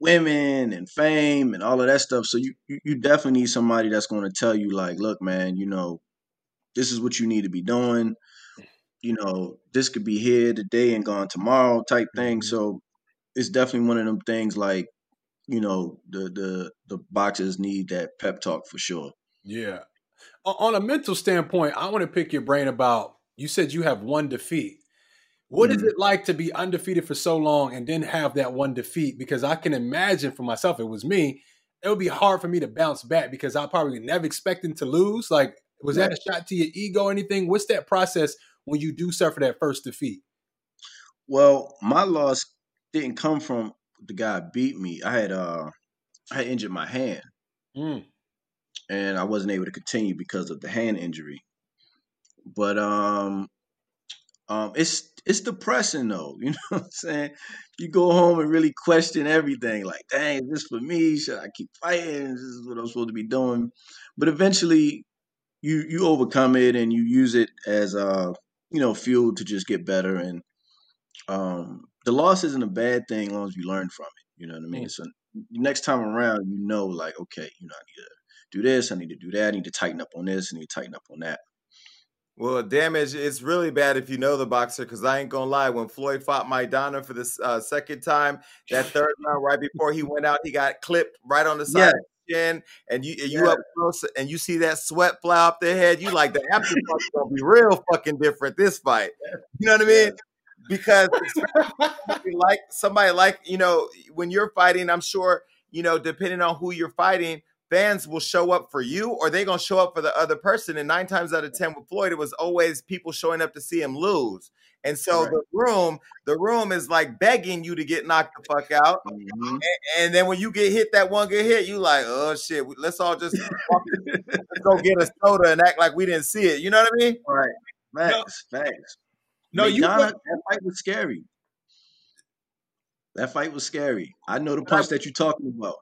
women and fame and all of that stuff. So you you, you definitely need somebody that's going to tell you like, look, man, you know, this is what you need to be doing you know, this could be here today and gone tomorrow type thing. Mm-hmm. So it's definitely one of them things like, you know, the the the boxers need that pep talk for sure. Yeah. On a mental standpoint, I want to pick your brain about you said you have one defeat. What mm-hmm. is it like to be undefeated for so long and then have that one defeat? Because I can imagine for myself, it was me, it would be hard for me to bounce back because I probably never expecting to lose. Like, was right. that a shot to your ego or anything? What's that process when you do suffer that first defeat? Well, my loss didn't come from the guy beat me. I had uh I had injured my hand. Mm. And I wasn't able to continue because of the hand injury. But um um it's it's depressing though, you know what I'm saying? You go home and really question everything, like, dang, is this for me? Should I keep fighting? Is this is what I'm supposed to be doing. But eventually you you overcome it and you use it as uh you know, fuel to just get better. And um, the loss isn't a bad thing as long as you learn from it. You know what I mean? Mm. So next time around, you know, like, okay, you know, I need to do this, I need to do that, I need to tighten up on this, I need to tighten up on that. Well, damage, it's really bad if you know the boxer because I ain't gonna lie. When Floyd fought Maidana for the uh, second time, that third round, right before he went out, he got clipped right on the side chin, and you and you yeah. up close, and you see that sweat fly off their head. You like the after gonna be real fucking different this fight. You know what I mean? Because like somebody like you know when you're fighting, I'm sure you know depending on who you're fighting, fans will show up for you or they gonna show up for the other person. And nine times out of ten with Floyd, it was always people showing up to see him lose. And so right. the room, the room is like begging you to get knocked the fuck out. Mm-hmm. And, and, then when you get hit that one good hit, you like, oh shit, let's all just let's go get a soda and act like we didn't see it. You know what I mean? Right. Facts. No. Facts. No, you that fight was scary. That fight was scary. I know the punch that you're talking about.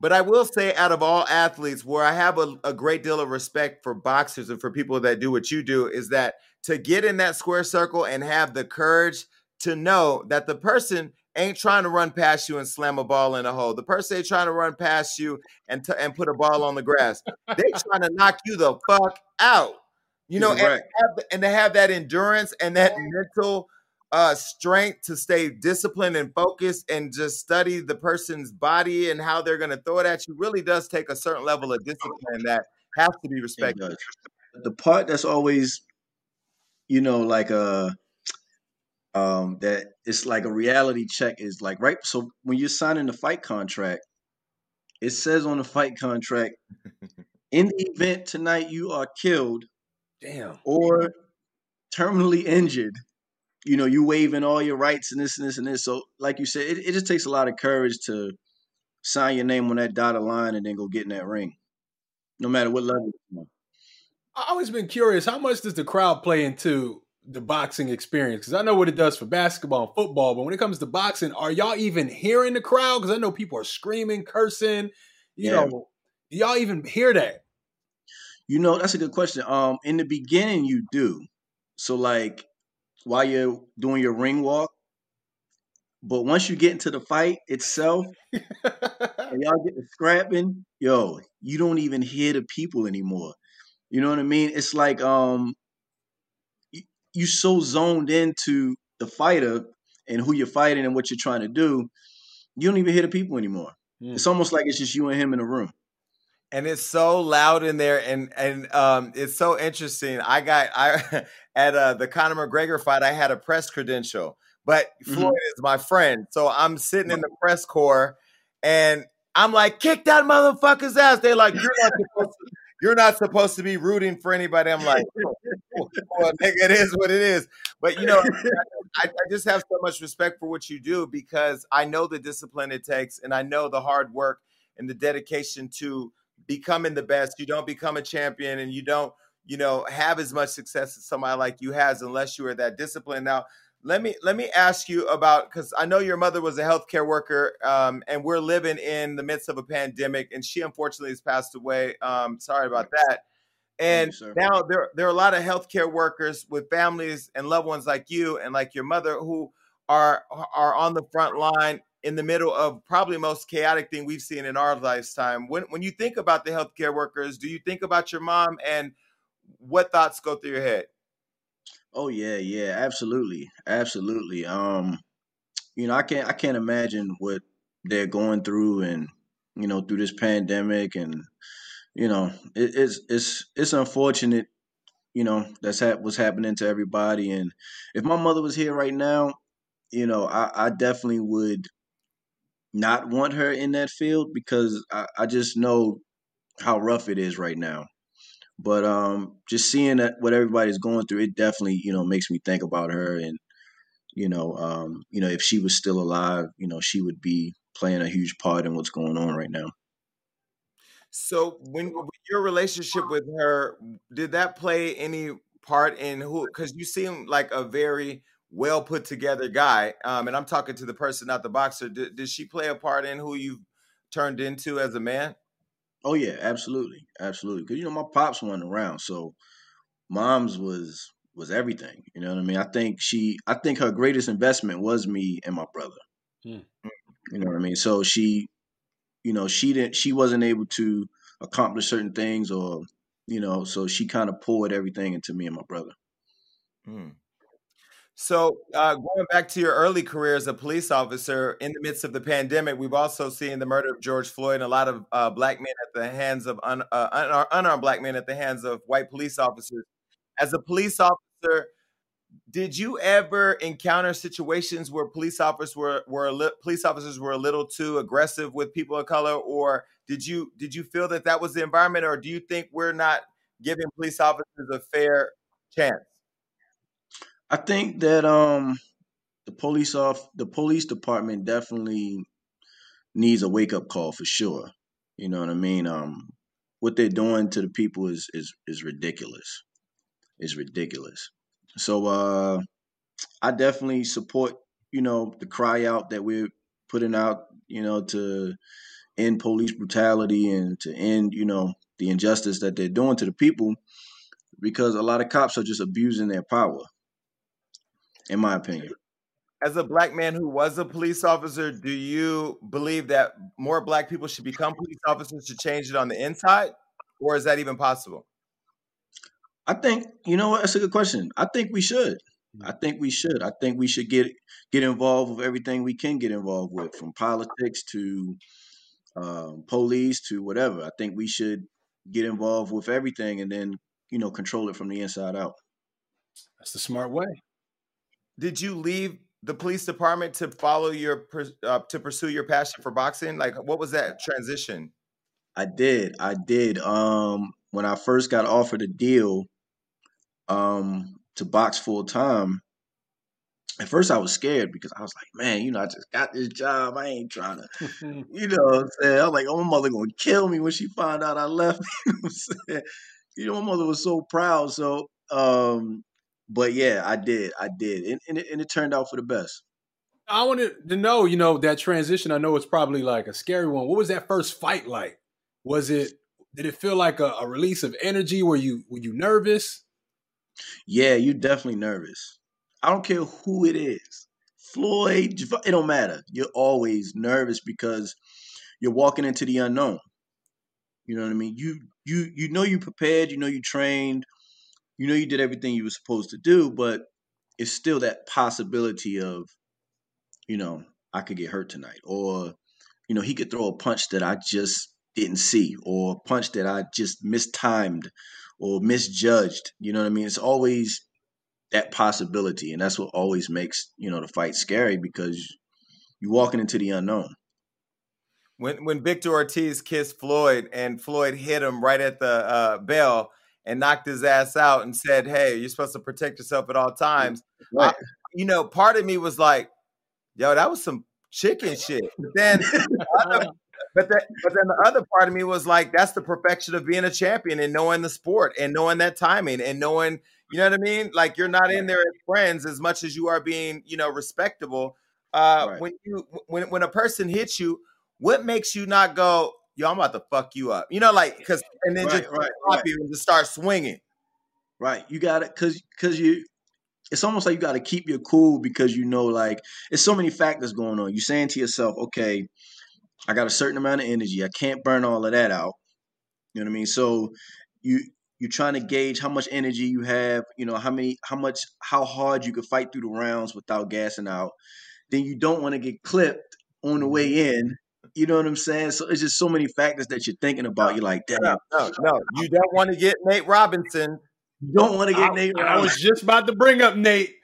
But I will say, out of all athletes, where I have a, a, great deal of respect for boxers and for people that do what you do, is that to get in that square circle and have the courage to know that the person ain't trying to run past you and slam a ball in a hole. The person ain't trying to run past you and t- and put a ball on the grass. they trying to knock you the fuck out. You know, and, have, and to have that endurance and that mental uh, strength to stay disciplined and focused and just study the person's body and how they're going to throw it at you really does take a certain level of discipline that has to be respected. The part that's always, you know, like a uh, um that it's like a reality check is like right. So when you're signing the fight contract, it says on the fight contract, in the event tonight you are killed, damn, or terminally injured you know, you waiving all your rights and this and this and this. So, like you said, it, it just takes a lot of courage to sign your name on that dotted line and then go get in that ring, no matter what level. I've always been curious how much does the crowd play into the boxing experience? Because I know what it does for basketball and football, but when it comes to boxing, are y'all even hearing the crowd? Because I know people are screaming, cursing. You yeah. know, do y'all even hear that? You know, that's a good question. Um, in the beginning, you do. So, like, while you're doing your ring walk. But once you get into the fight itself, and y'all get to scrapping, yo, you don't even hear the people anymore. You know what I mean? It's like um, you, you so zoned into the fighter and who you're fighting and what you're trying to do, you don't even hear the people anymore. Mm. It's almost like it's just you and him in a room and it's so loud in there and and um it's so interesting i got i at uh the conor mcgregor fight i had a press credential but mm-hmm. floyd is my friend so i'm sitting in the press corps and i'm like kick that motherfucker's ass they're like you're not supposed to you're not supposed to be rooting for anybody. I'm like, oh, oh, oh well, it is what it is. But you know, I, I, just have so much respect for what you do because I know the discipline it takes, and I know the hard work and the dedication to becoming the best. You don't become a champion and you don't, you know, have as much success as somebody like you has unless you are that disciplined. Now, let me let me ask you about because I know your mother was a healthcare worker, um, and we're living in the midst of a pandemic, and she unfortunately has passed away. Um, sorry about that. And you, now there there are a lot of healthcare workers with families and loved ones like you and like your mother who are are on the front line in the middle of probably most chaotic thing we've seen in our lifetime. When when you think about the healthcare workers, do you think about your mom and what thoughts go through your head? Oh yeah, yeah, absolutely, absolutely. Um, you know, I can't I can't imagine what they're going through and you know through this pandemic and you know it, it's it's it's unfortunate you know that's ha- what's happening to everybody and if my mother was here right now you know I, I definitely would not want her in that field because I, I just know how rough it is right now. But um, just seeing that what everybody's going through, it definitely you know makes me think about her and you know um, you know if she was still alive, you know she would be playing a huge part in what's going on right now. So when your relationship with her, did that play any part in who? Because you seem like a very well put together guy. Um, and I'm talking to the person, not the boxer. Did, did she play a part in who you turned into as a man? Oh yeah, absolutely, absolutely. Because you know my pops went around, so mom's was was everything. You know what I mean? I think she, I think her greatest investment was me and my brother. Hmm. You know what I mean? So she, you know, she didn't, she wasn't able to accomplish certain things, or you know, so she kind of poured everything into me and my brother. Hmm. So, uh, going back to your early career as a police officer, in the midst of the pandemic, we've also seen the murder of George Floyd and a lot of uh, black men at the hands of un, uh, unarmed black men at the hands of white police officers. As a police officer, did you ever encounter situations where police officers were were li- police officers were a little too aggressive with people of color, or did you did you feel that that was the environment, or do you think we're not giving police officers a fair chance? I think that um the police off the police department definitely needs a wake up call for sure. You know what I mean? Um what they're doing to the people is is is ridiculous. Is ridiculous. So uh I definitely support, you know, the cry out that we're putting out, you know, to end police brutality and to end, you know, the injustice that they're doing to the people because a lot of cops are just abusing their power in my opinion. As a black man who was a police officer, do you believe that more black people should become police officers to change it on the inside? Or is that even possible? I think, you know what, that's a good question. I think we should. Hmm. I think we should. I think we should get get involved with everything we can get involved with, from politics to um, police to whatever. I think we should get involved with everything and then you know control it from the inside out. That's the smart way. Did you leave the police department to follow your uh, to pursue your passion for boxing? Like, what was that transition? I did. I did. Um, when I first got offered a deal, um, to box full time. At first, I was scared because I was like, "Man, you know, I just got this job. I ain't trying to, you know." What I'm saying, I was like, "Oh, my mother gonna kill me when she find out I left." you know, what I'm saying? you know, my mother was so proud. So, um, but yeah, I did, I did, and, and, it, and it turned out for the best. I wanted to know, you know, that transition. I know it's probably like a scary one. What was that first fight like? Was it? Did it feel like a, a release of energy? Were you were you nervous? Yeah, you're definitely nervous. I don't care who it is. Floyd, it don't matter. You're always nervous because you're walking into the unknown. You know what I mean? You you you know you prepared, you know you trained, you know you did everything you were supposed to do, but it's still that possibility of, you know, I could get hurt tonight, or you know he could throw a punch that I just didn't see, or a punch that I just mistimed or misjudged. You know what I mean? It's always that possibility, and that's what always makes you know the fight scary because you're walking into the unknown. When when Victor Ortiz kissed Floyd and Floyd hit him right at the uh, bell and knocked his ass out and said, "Hey, you're supposed to protect yourself at all times." Right. I, you know, part of me was like, "Yo, that was some chicken shit." But then, but then, but then the other part of me was like, "That's the perfection of being a champion and knowing the sport and knowing that timing and knowing." You know what I mean? Like you're not in there as friends as much as you are being, you know, respectable. Uh, right. When you when when a person hits you, what makes you not go, yo, I'm about to fuck you up? You know, like because and then right, just right, right. you and just start swinging. Right. You got it because because you. It's almost like you got to keep your cool because you know, like, it's so many factors going on. You're saying to yourself, okay, I got a certain amount of energy. I can't burn all of that out. You know what I mean? So you you're trying to gauge how much energy you have, you know, how many, how much, how hard you can fight through the rounds without gassing out. Then you don't want to get clipped on the way mm-hmm. in. You know what I'm saying? So it's just so many factors that you're thinking about. You're like, damn. No, no, no. you don't want to get Nate Robinson. You don't want to get I, Nate. Robinson. I was just about to bring up Nate.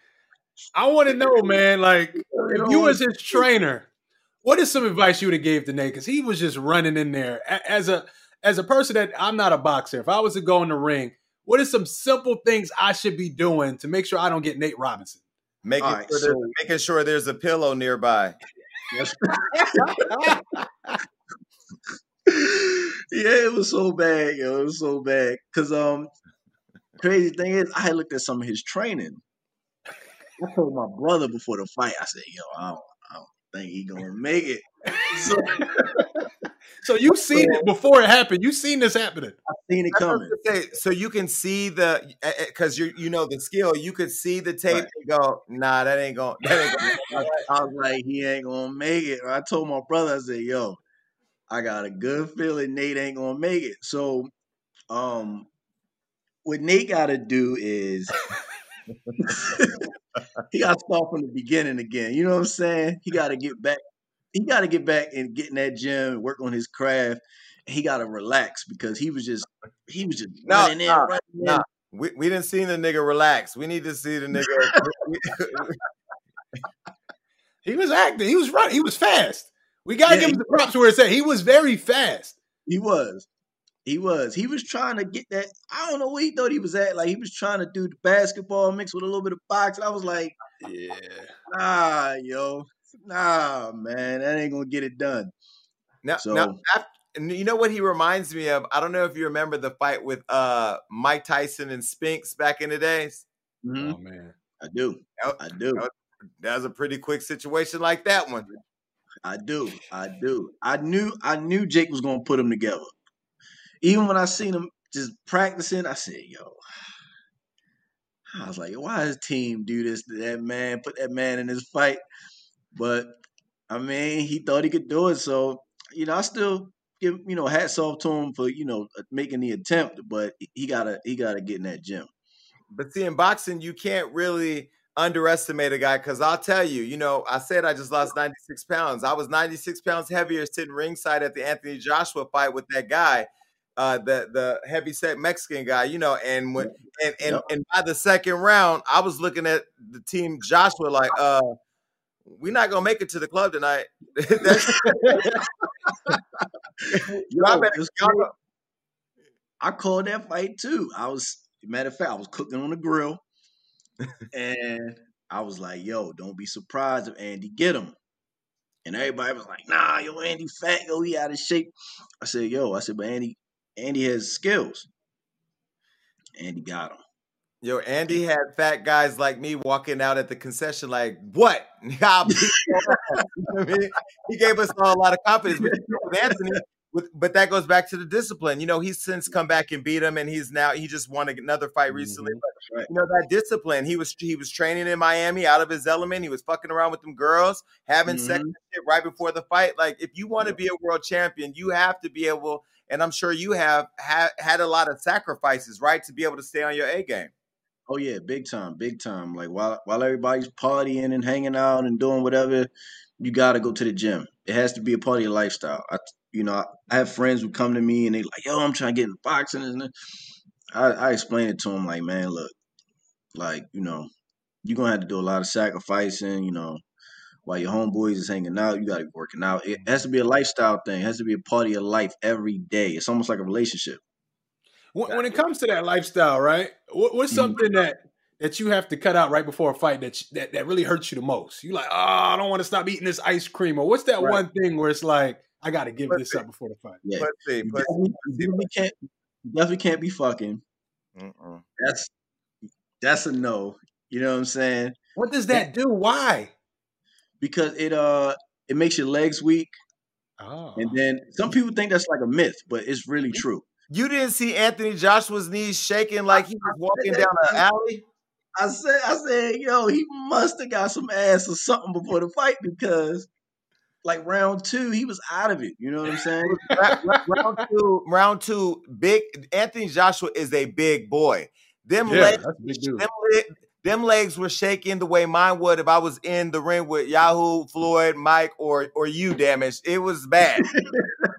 I want to know, man. Like, if you was his trainer, what is some advice you would have gave to Nate? Because he was just running in there as a as a person that I'm not a boxer, if I was to go in the ring, what are some simple things I should be doing to make sure I don't get Nate Robinson? Making, right, sure, so, making sure there's a pillow nearby. yeah, it was so bad, yo. It was so bad. Cause um crazy thing is I looked at some of his training. I told my brother before the fight, I said, yo, I don't, I don't think he gonna make it. So, so you've seen it before it happened. You've seen this happening. I've seen it coming. Say, so you can see the because you you know the skill. You could see the tape right. and go, nah, that ain't going. That ain't going. I was like, he ain't gonna make it. I told my brother, I said, yo, I got a good feeling Nate ain't gonna make it. So, um, what Nate got to do is. he got to start from the beginning again. You know what I'm saying? He got to get back he got to get back and get in that gym and work on his craft. He got to relax because he was just he was just no, running in, running no. We, we didn't see the nigga relax. We need to see the nigga. he was acting. He was running. He was fast. We gotta yeah, give him the props where it's at. He was very fast. He was. He was. He was trying to get that. I don't know where he thought he was at. Like he was trying to do the basketball mix with a little bit of boxing. I was like, yeah, nah, yo nah, man, that ain't gonna get it done. Now, so, now you know what he reminds me of? I don't know if you remember the fight with uh Mike Tyson and Spinks back in the days. Mm-hmm. Oh man, I do. That, I do. That was, that was a pretty quick situation like that one. I do. I do. I knew. I knew Jake was gonna put them together. Even when I seen him just practicing, I said, "Yo." I was like, why does team do this to that man? Put that man in this fight. But I mean, he thought he could do it. So, you know, I still give, you know, hats off to him for, you know, making the attempt, but he gotta he gotta get in that gym. But see, in boxing, you can't really underestimate a guy because I'll tell you, you know, I said I just lost 96 pounds. I was 96 pounds heavier sitting ringside at the Anthony Joshua fight with that guy, uh, the the heavy set Mexican guy, you know, and when and and, and by the second round, I was looking at the team Joshua like, uh, we're not gonna make it to the club tonight. Yo, I called that fight too. I was matter of fact, I was cooking on the grill, and I was like, "Yo, don't be surprised if Andy get him." And everybody was like, "Nah, yo, Andy fat, yo, he out of shape." I said, "Yo," I said, "But Andy, Andy has skills." Andy got him. Yo, Andy had fat guys like me walking out at the concession, like, what? I mean, he gave us all a lot of confidence. But Anthony, with, but that goes back to the discipline. You know, he's since come back and beat him, and he's now he just won another fight recently. Mm-hmm. But you know that discipline. He was he was training in Miami, out of his element. He was fucking around with them girls, having mm-hmm. sex right before the fight. Like, if you want to be a world champion, you have to be able and I'm sure you have ha- had a lot of sacrifices, right, to be able to stay on your A game. Oh yeah, big time, big time. Like while while everybody's partying and hanging out and doing whatever, you got to go to the gym. It has to be a part of your lifestyle. I, you know, I have friends who come to me and they like, "Yo, I'm trying to get in boxing," and I, I explain it to them like, "Man, look, like you know, you're gonna have to do a lot of sacrificing. You know, while your homeboys is hanging out, you got to be working out. It has to be a lifestyle thing. It has to be a part of your life every day. It's almost like a relationship. When, when it comes to that lifestyle, right? What, what's mm-hmm. something mm-hmm. that that you have to cut out right before a fight that that, that really hurts you the most? You like, oh, I don't want to stop eating this ice cream, or what's that right. one thing where it's like, I got to give let's this see. up before the fight. Yeah. Let's see. You definitely, definitely, can't, definitely can't be fucking. Mm-mm. That's that's a no. You know what I'm saying? What does that do? Why? because it uh it makes your legs weak. Oh. And then some people think that's like a myth, but it's really true. You didn't see Anthony Joshua's knees shaking like he was walking down an alley. I said, I said, yo, he must have got some ass or something before the fight because, like round two, he was out of it. You know what I'm saying? round two, round two, big Anthony Joshua is a big boy. Them yeah, legs, them, them legs were shaking the way mine would if I was in the ring with Yahu, Floyd, Mike, or or you. Damaged. It was bad.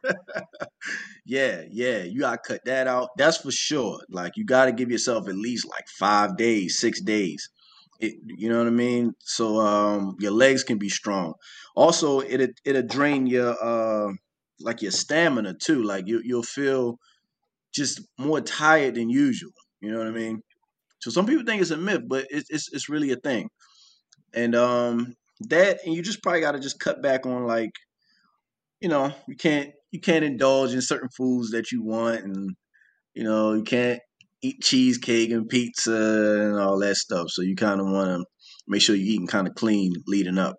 yeah, yeah. You gotta cut that out. That's for sure. Like you gotta give yourself at least like five days, six days. It, you know what I mean? So um, your legs can be strong. Also, it it'll drain your uh like your stamina too. Like you you'll feel just more tired than usual. You know what I mean? So some people think it's a myth, but it's it's, it's really a thing. And um that and you just probably got to just cut back on like you know, you can't you can't indulge in certain foods that you want and you know, you can't eat cheesecake and pizza and all that stuff. So you kind of want to make sure you're eating kind of clean leading up.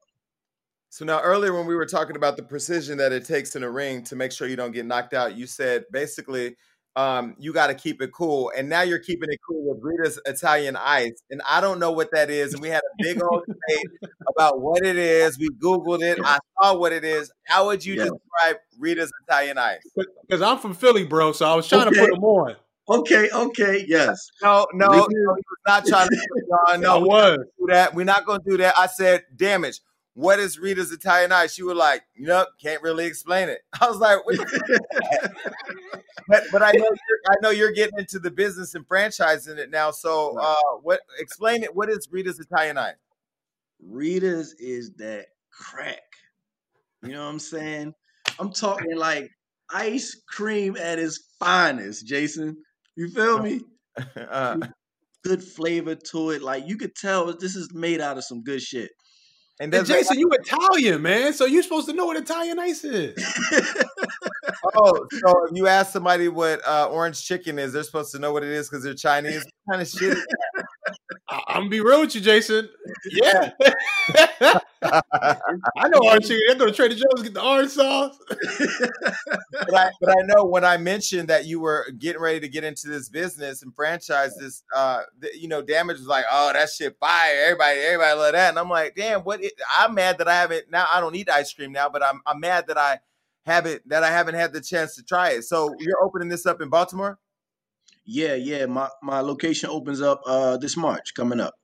So now earlier when we were talking about the precision that it takes in a ring to make sure you don't get knocked out, you said basically um, you got to keep it cool. And now you're keeping it cool with Rita's Italian Ice. And I don't know what that is. And we had a big old debate about what it is. We Googled it. I saw what it is. How would you yeah. describe Rita's Italian Ice? Because I'm from Philly, bro. So I was trying okay. to put them on. Okay, okay, yes. No, no, no, not trying to put on. No, I was. Do that. We're not going to do that. I said, damage what is Rita's Italian Ice? She was like, you know, can't really explain it. I was like, but but I know you're, I know you're getting into the business and franchising it now. So uh, what? Explain it. What is Rita's Italian Ice? Rita's is that crack. You know what I'm saying? I'm talking like ice cream at its finest, Jason. You feel me? Uh, good flavor to it. Like you could tell this is made out of some good shit. And, and Jason, like, you Italian, man. So you're supposed to know what Italian ice is. oh, so if you ask somebody what uh, orange chicken is, they're supposed to know what it is because they're Chinese. What kind of shit. I'm gonna be real with you, Jason. Yeah, I know orange chicken. I'm gonna Trader Joe's get the orange sauce. but I, but I know when I mentioned that you were getting ready to get into this business and franchise this, uh, you know, damage was like, oh, that shit fire. Everybody, everybody love that, and I'm like, damn, what? It, I'm mad that I haven't now. I don't eat ice cream now, but I'm I'm mad that I haven't that I haven't had the chance to try it. So you're opening this up in Baltimore? Yeah, yeah. My my location opens up uh this March coming up.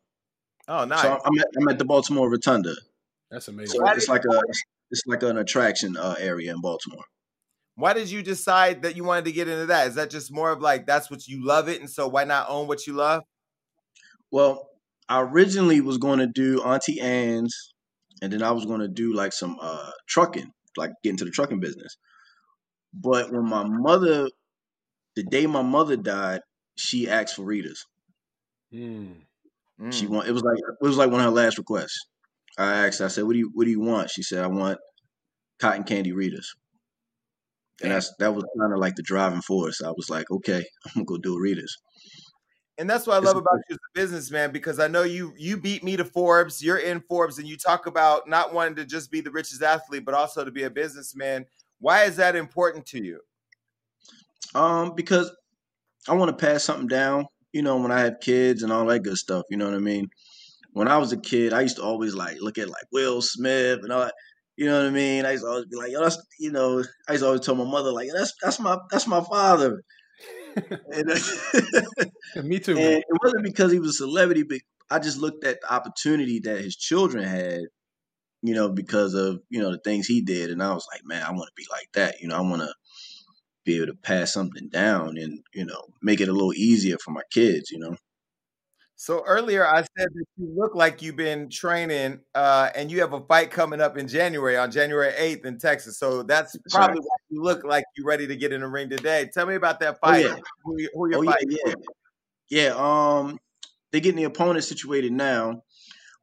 Oh, nice. So I'm at, I'm at the Baltimore Rotunda. That's amazing. So it's like a it's like an attraction uh, area in Baltimore. Why did you decide that you wanted to get into that? Is that just more of like that's what you love it, and so why not own what you love? Well, I originally was going to do Auntie Anne's, and then I was going to do like some uh, trucking, like get into the trucking business. But when my mother the day my mother died, she asked for Rita's. Mm. She want it was like it was like one of her last requests. I asked, I said, "What do you what do you want?" She said, "I want cotton candy Rita's." And that's that was kind of like the driving force. I was like, "Okay, I'm gonna go do Rita's. And that's what I love about you as a businessman because I know you you beat me to Forbes. You're in Forbes, and you talk about not wanting to just be the richest athlete, but also to be a businessman. Why is that important to you? Um, because I want to pass something down. You know, when I have kids and all that good stuff. You know what I mean? When I was a kid, I used to always like look at like Will Smith and all that. You know what I mean? I used to always be like, yo, that's you know, I used to always tell my mother like, that's that's my that's my father. and, uh, Me too. and it wasn't because he was a celebrity, but I just looked at the opportunity that his children had, you know, because of you know the things he did, and I was like, man, I want to be like that. You know, I want to be able to pass something down and you know make it a little easier for my kids. You know. So earlier I said that you look like you've been training, uh, and you have a fight coming up in January on January eighth in Texas. So that's, probably right. why you look like you're ready to get in the ring today. Tell me about that Oh fight. yeah. Who, you- who you're Oh yeah, yeah, yeah. Um, they're getting the opponent situated now,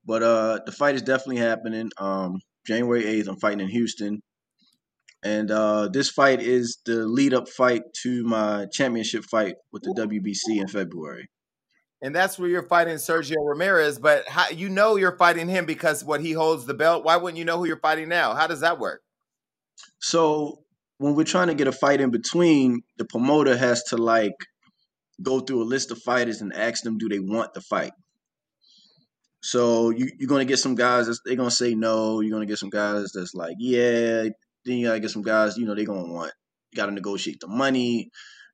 but uh, the fight is definitely happening. Um, January eighth, I'm fighting in Houston, and uh, this fight is the lead up fight to my championship fight with the WBC in February. And that's where you're fighting Sergio Ramirez. But how, you know you're fighting him because what he holds the belt. Why wouldn't you know who you're fighting now? How does that work? So when we're trying to get a fight in between, the promoter has to like go through a list of fighters and ask them, do they want the fight? So you, you're gonna get some guys that's they're gonna say no. You're gonna get some guys that's like, yeah. Then you gotta get some guys, you know, they're gonna want. You gotta negotiate the money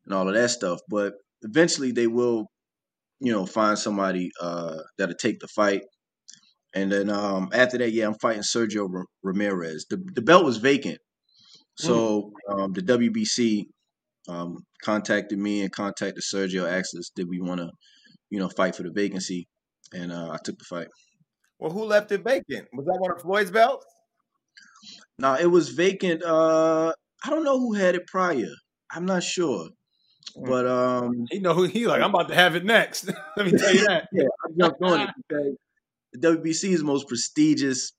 and all of that stuff. But eventually, they will, you know, find somebody uh, that'll take the fight. And then um, after that, yeah, I'm fighting Sergio Ra- Ramirez. The the belt was vacant, so um, the WBC um, contacted me and contacted Sergio, asked us did we want to, you know, fight for the vacancy, and uh, I took the fight. Well, who left it vacant? Was that one of Floyd's belts? Now it was vacant. Uh, I don't know who had it prior. I'm not sure, but um, He know who he like. I'm about to have it next. Let me tell you that. yeah, I jumped on it because the WBC is the most prestigious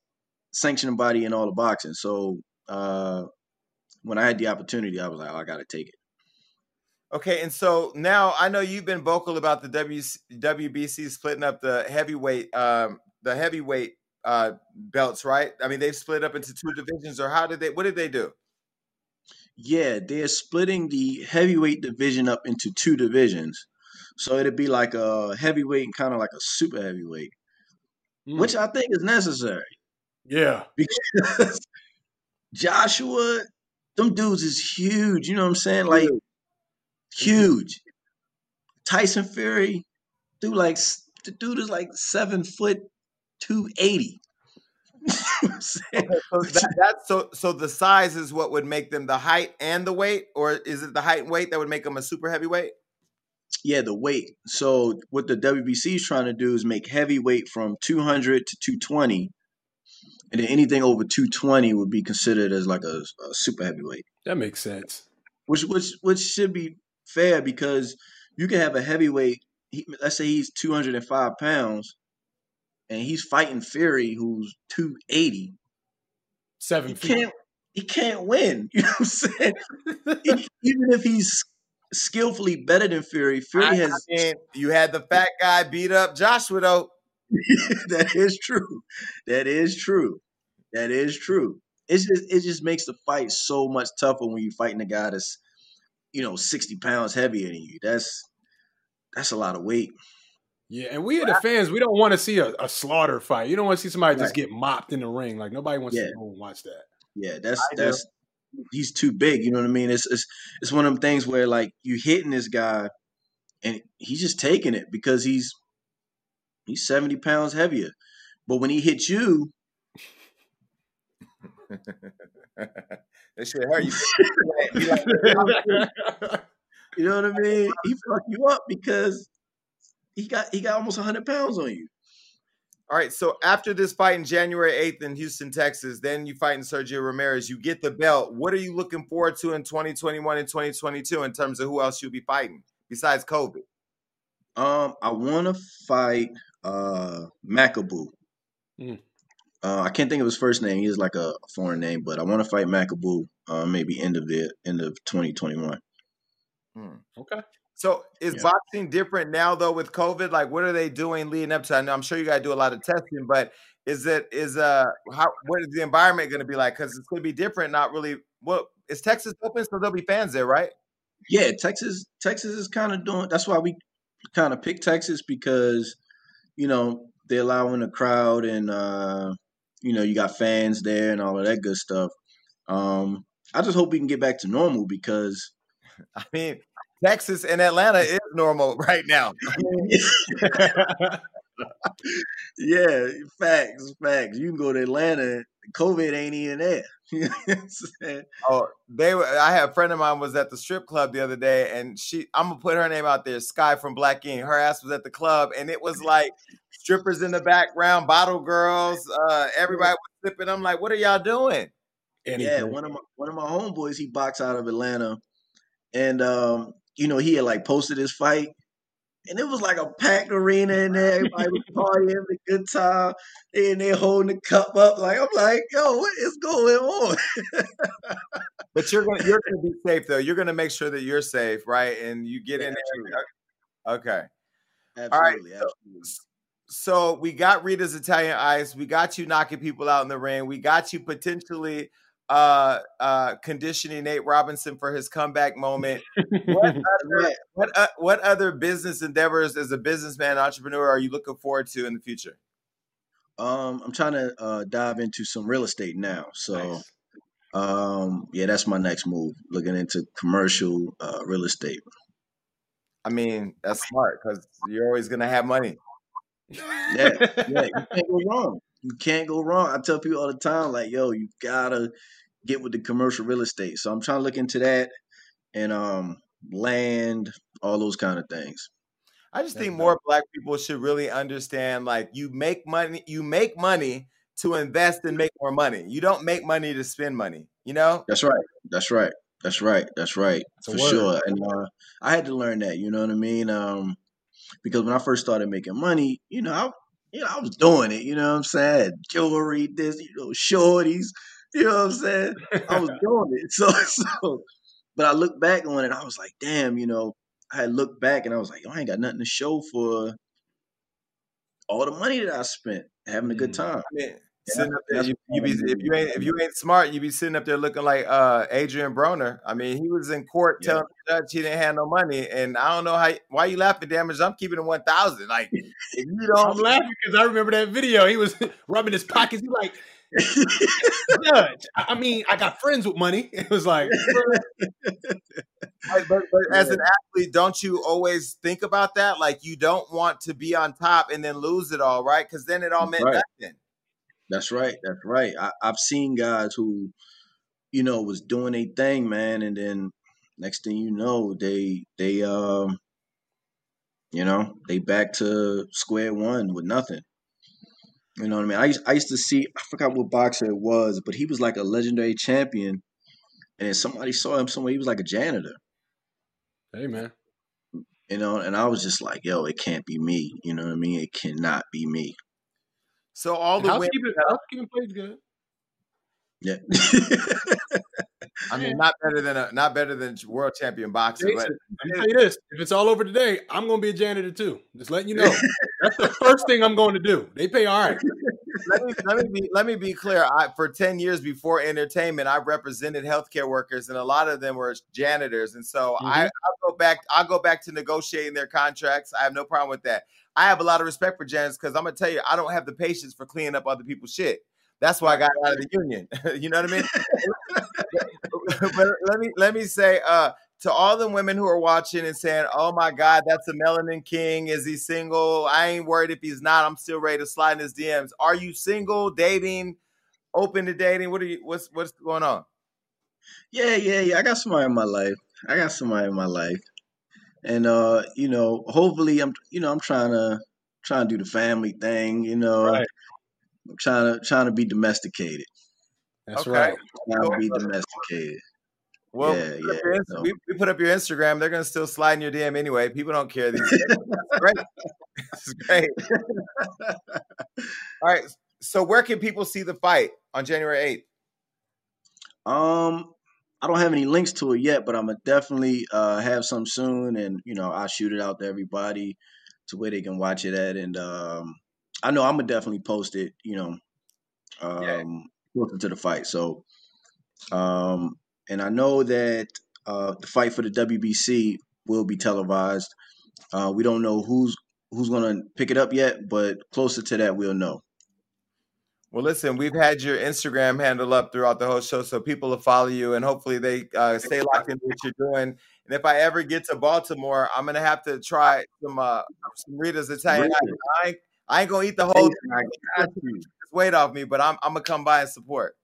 sanctioning body in all of boxing. So uh, when I had the opportunity, I was like, oh, I got to take it. Okay, and so now I know you've been vocal about the WC, WBC splitting up the heavyweight, um, the heavyweight uh, belts, right? I mean, they've split up into two divisions, or how did they? What did they do? Yeah, they're splitting the heavyweight division up into two divisions. So it'd be like a heavyweight and kind of like a super heavyweight, Mm. which I think is necessary Yeah. because Joshua, them dudes is huge. You know what I'm saying? Like huge. Tyson Fury, dude, like the dude is like seven foot two eighty. You know what So that, that's so. So the size is what would make them the height and the weight, or is it the height and weight that would make them a super heavyweight? Yeah, the weight. So what the WBC is trying to do is make heavyweight from 200 to 220, and then anything over 220 would be considered as like a, a super heavyweight, That makes sense. which which which should be fair because you can have a heavyweight. He, let's say he's 205 pounds, and he's fighting Fury, who's 280. Seven He feet. can't he can't win. You know what I'm saying? Even if he's skillfully better than Fury, Fury I, has I mean, you had the fat guy beat up Joshua though. that is true. That is true. That is true. It's just it just makes the fight so much tougher when you're fighting a guy that's, you know, 60 pounds heavier than you. That's that's a lot of weight. Yeah, and we are the fans. We don't want to see a, a slaughter fight. You don't want to see somebody just get mopped in the ring. Like nobody wants Yeah. to go and watch that. Yeah, that's I do. that's he's too big. You know what I mean? It's it's it's one of them things where like you hitting this guy and he's just taking it because he's he's 70 pounds heavier. But when he hits you, that shit hurt you. You like- you know what I mean? He fuck you up because he got he got almost 100 pounds on you. All right, so after this fight in January 8th in Houston, Texas, then you fight in Sergio Ramirez, you get the belt. What are you looking forward to in 2021 and 2022 in terms of who else you'll be fighting besides Kobe? Um, I want to fight uh Makabu. Mm. Uh, I can't think of his first name. He is like a foreign name, but I want to fight Makabu. Uh, maybe end of the end of 2021. okay. So is Yeah. boxing different now though with COVID? Like what are they doing leading up to? I know I'm sure you gotta do a lot of testing, but is it is uh how what is the environment gonna be like? Because it's gonna be different, not really well, is Texas open? So there'll be fans there, right? Yeah, Texas. Texas is kind of doing. That's why we kind of pick Texas because you know they're allowing the crowd and uh, you know, you got fans there and all of that good stuff. Um, I just hope we can get back to normal because I mean, Texas and Atlanta is normal right now. yeah, facts, facts. You can go to Atlanta, COVID ain't even there. oh, they were. I had a friend of mine was at the strip club the other day, and she. I'm gonna put her name out there. Sky from Black Ink. Her ass was at the club, and it was like strippers in the background, bottle girls. Uh, everybody was sipping. I'm like, what are y'all doing? Anything. Yeah, one of my one of my homeboys, he boxed out of Atlanta, and um, you know, he had like posted his fight, and it was like a packed arena in there. Everybody was partying, having a good time, and they holding the cup up. Like I'm like, yo, what is going on? but you're gonna you're gonna be safe though. You're gonna make sure that you're safe, right? And you get yeah, in there. Okay. Absolutely, All right. Absolutely. So, so we got Rita's Italian Ice. We got you knocking people out in the ring. We got you potentially uh, uh, conditioning Nate Robinson for his comeback moment. What other, what, uh, what other business endeavors as a businessman entrepreneur are you looking forward to in the future? Um, I'm trying to uh, dive into some real estate now. So, nice. um, yeah, that's my next move. Looking into commercial uh, real estate. I mean, that's smart because you're always gonna have money. Yeah, yeah, you can't go wrong. You can't go wrong. I tell people all the time, like, yo, you gotta get with the commercial real estate. So I'm trying to look into that and um land, all those kind of things. I just think more black people should really understand like you make money you make money to invest and make more money. You don't make money to spend money, you know? That's right. That's right. That's right. That's right. For sure. And uh, I had to learn that, you know what I mean? Um because when I first started making money, you know, I you know, I was doing it, you know what I'm saying? Jewelry, this, you know, shorties, you know what I'm saying? I was doing it. So, so, but I look back on it, I was like, damn, you know, I had looked back and I was like, I ain't got nothing to show for all the money that I spent having a good mm. time. Yeah. Sitting up there, you, you be if you ain't if you ain't smart, you be sitting up there looking like uh, Adrien Broner. I mean, he was in court yeah. telling the judge he didn't have no money, and I don't know how why you laughing, damage. I'm keeping it one thousand. Like if you don't, I'm laughing because I remember that video. He was rubbing his pockets. He like, Judge, I mean, I got friends with money. It was like, but, but, as an athlete, don't you always think about that? Like, you don't want to be on top and then lose it all, right? Because then it all meant right. nothing. That's right. That's right. I, I've seen guys who, you know, was doing a thing, man, and then next thing you know, they they um, you know, they back to square one with nothing. You know what I mean? I used, I used to see, I forgot what boxer it was, but he was like a legendary champion. And somebody saw him somewhere. He was like a janitor. Hey, man. You know, and I was just like, yo, it can't be me. You know what I mean? It cannot be me. So all the housekeeping, housekeeping plays good. Yeah. I mean, not better than a not better than world champion boxer. Jason, but let me tell you this: if it's all over today, I'm going to be a janitor too. Just letting you know. That's the first thing I'm going to do. They pay all right. let me let me be let me be clear. I, for ten years before entertainment, I represented healthcare workers, and a lot of them were janitors. And so mm-hmm. I I'll go back. I'll go back to negotiating their contracts. I have no problem with that. I have a lot of respect for janitors because I'm gonna tell you, I don't have the patience for cleaning up other people's shit. That's why I got out of the union. you know what I mean? but let me let me say uh, to all the women who are watching and saying, "Oh my God, that's a melanin king. Is he single? I ain't worried if he's not. I'm still ready to slide in his DMs. Are you single, dating, open to dating? What are you? What's what's going on? Yeah, yeah, yeah. I got somebody in my life. I got somebody in my life, and uh, you know, hopefully, I'm you know, I'm trying to trying to do the family thing. You know, right. I'm trying to trying to be domesticated. That's okay. right. Trying to be domesticated. Well, yeah, we, yeah, put no. we, we, put up your Instagram. They're gonna still slide in your DM anyway. People don't care. These That's great. This is great. All right. So, where can people see the fight on January eighth? Um, I don't have any links to it yet, but I'm gonna definitely uh, have some soon, and you know, I'll shoot it out to everybody to where they can watch it at, and um, I know I'm gonna definitely post it. You know, um, yeah. closer to the fight. So, um, and I know that uh, the fight for the WBC will be televised. Uh, we don't know who's who's gonna pick it up yet, but closer to that, we'll know. Well, listen, we've had your Instagram handle up throughout the whole show, so people will follow you, and hopefully they uh, stay locked into what you're doing. And if I ever get to Baltimore, I'm gonna have to try some uh, some Rita's Italian. Really? I, ain't, I ain't gonna eat the whole Hey, thing. It's weight off me, but I'm I'm gonna come by and support.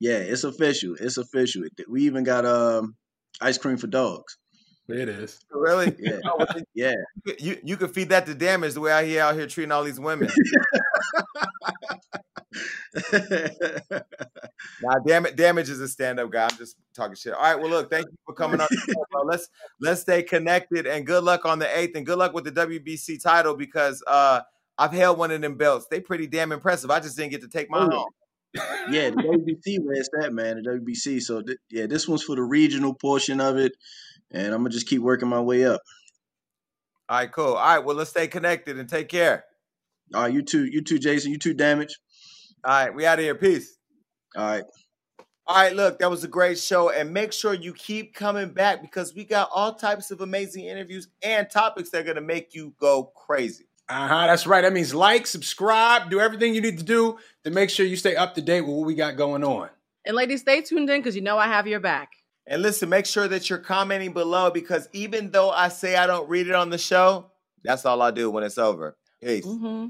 Yeah, it's official. It's official. We even got um ice cream for dogs. It is. Really? Yeah. Oh, well, then Yeah. you, you you could feed that to damage the way I hear out here treating all these women. Nah, damage damage is a stand up guy. I'm just talking shit. All right, well, look, thank you for coming on. the show, bro. Let's let's stay connected and good luck on the eighth and good luck with the WBC title because uh I've held one of them belts. They pretty damn impressive. I just didn't get to take mine Oh, home. yeah, the WBC where it's at, man. The WBC. So th- yeah, this one's for the regional portion of it, and I'm gonna just keep working my way up. All right, cool. All right, well, let's stay connected and take care. All right, you too, you too, Jason. You too, damage. All right, we out of here. Peace. All right. All right, look, that was a great show. And make sure you keep coming back because we got all types of amazing interviews and topics that are going to make you go crazy. Uh huh. That's right. That means like, subscribe, do everything you need to do to make sure you stay up to date with what we got going on. And ladies, stay tuned in because you know I have your back. And listen, make sure that you're commenting below because even though I say I don't read it on the show, that's all I do when it's over. Peace. hmm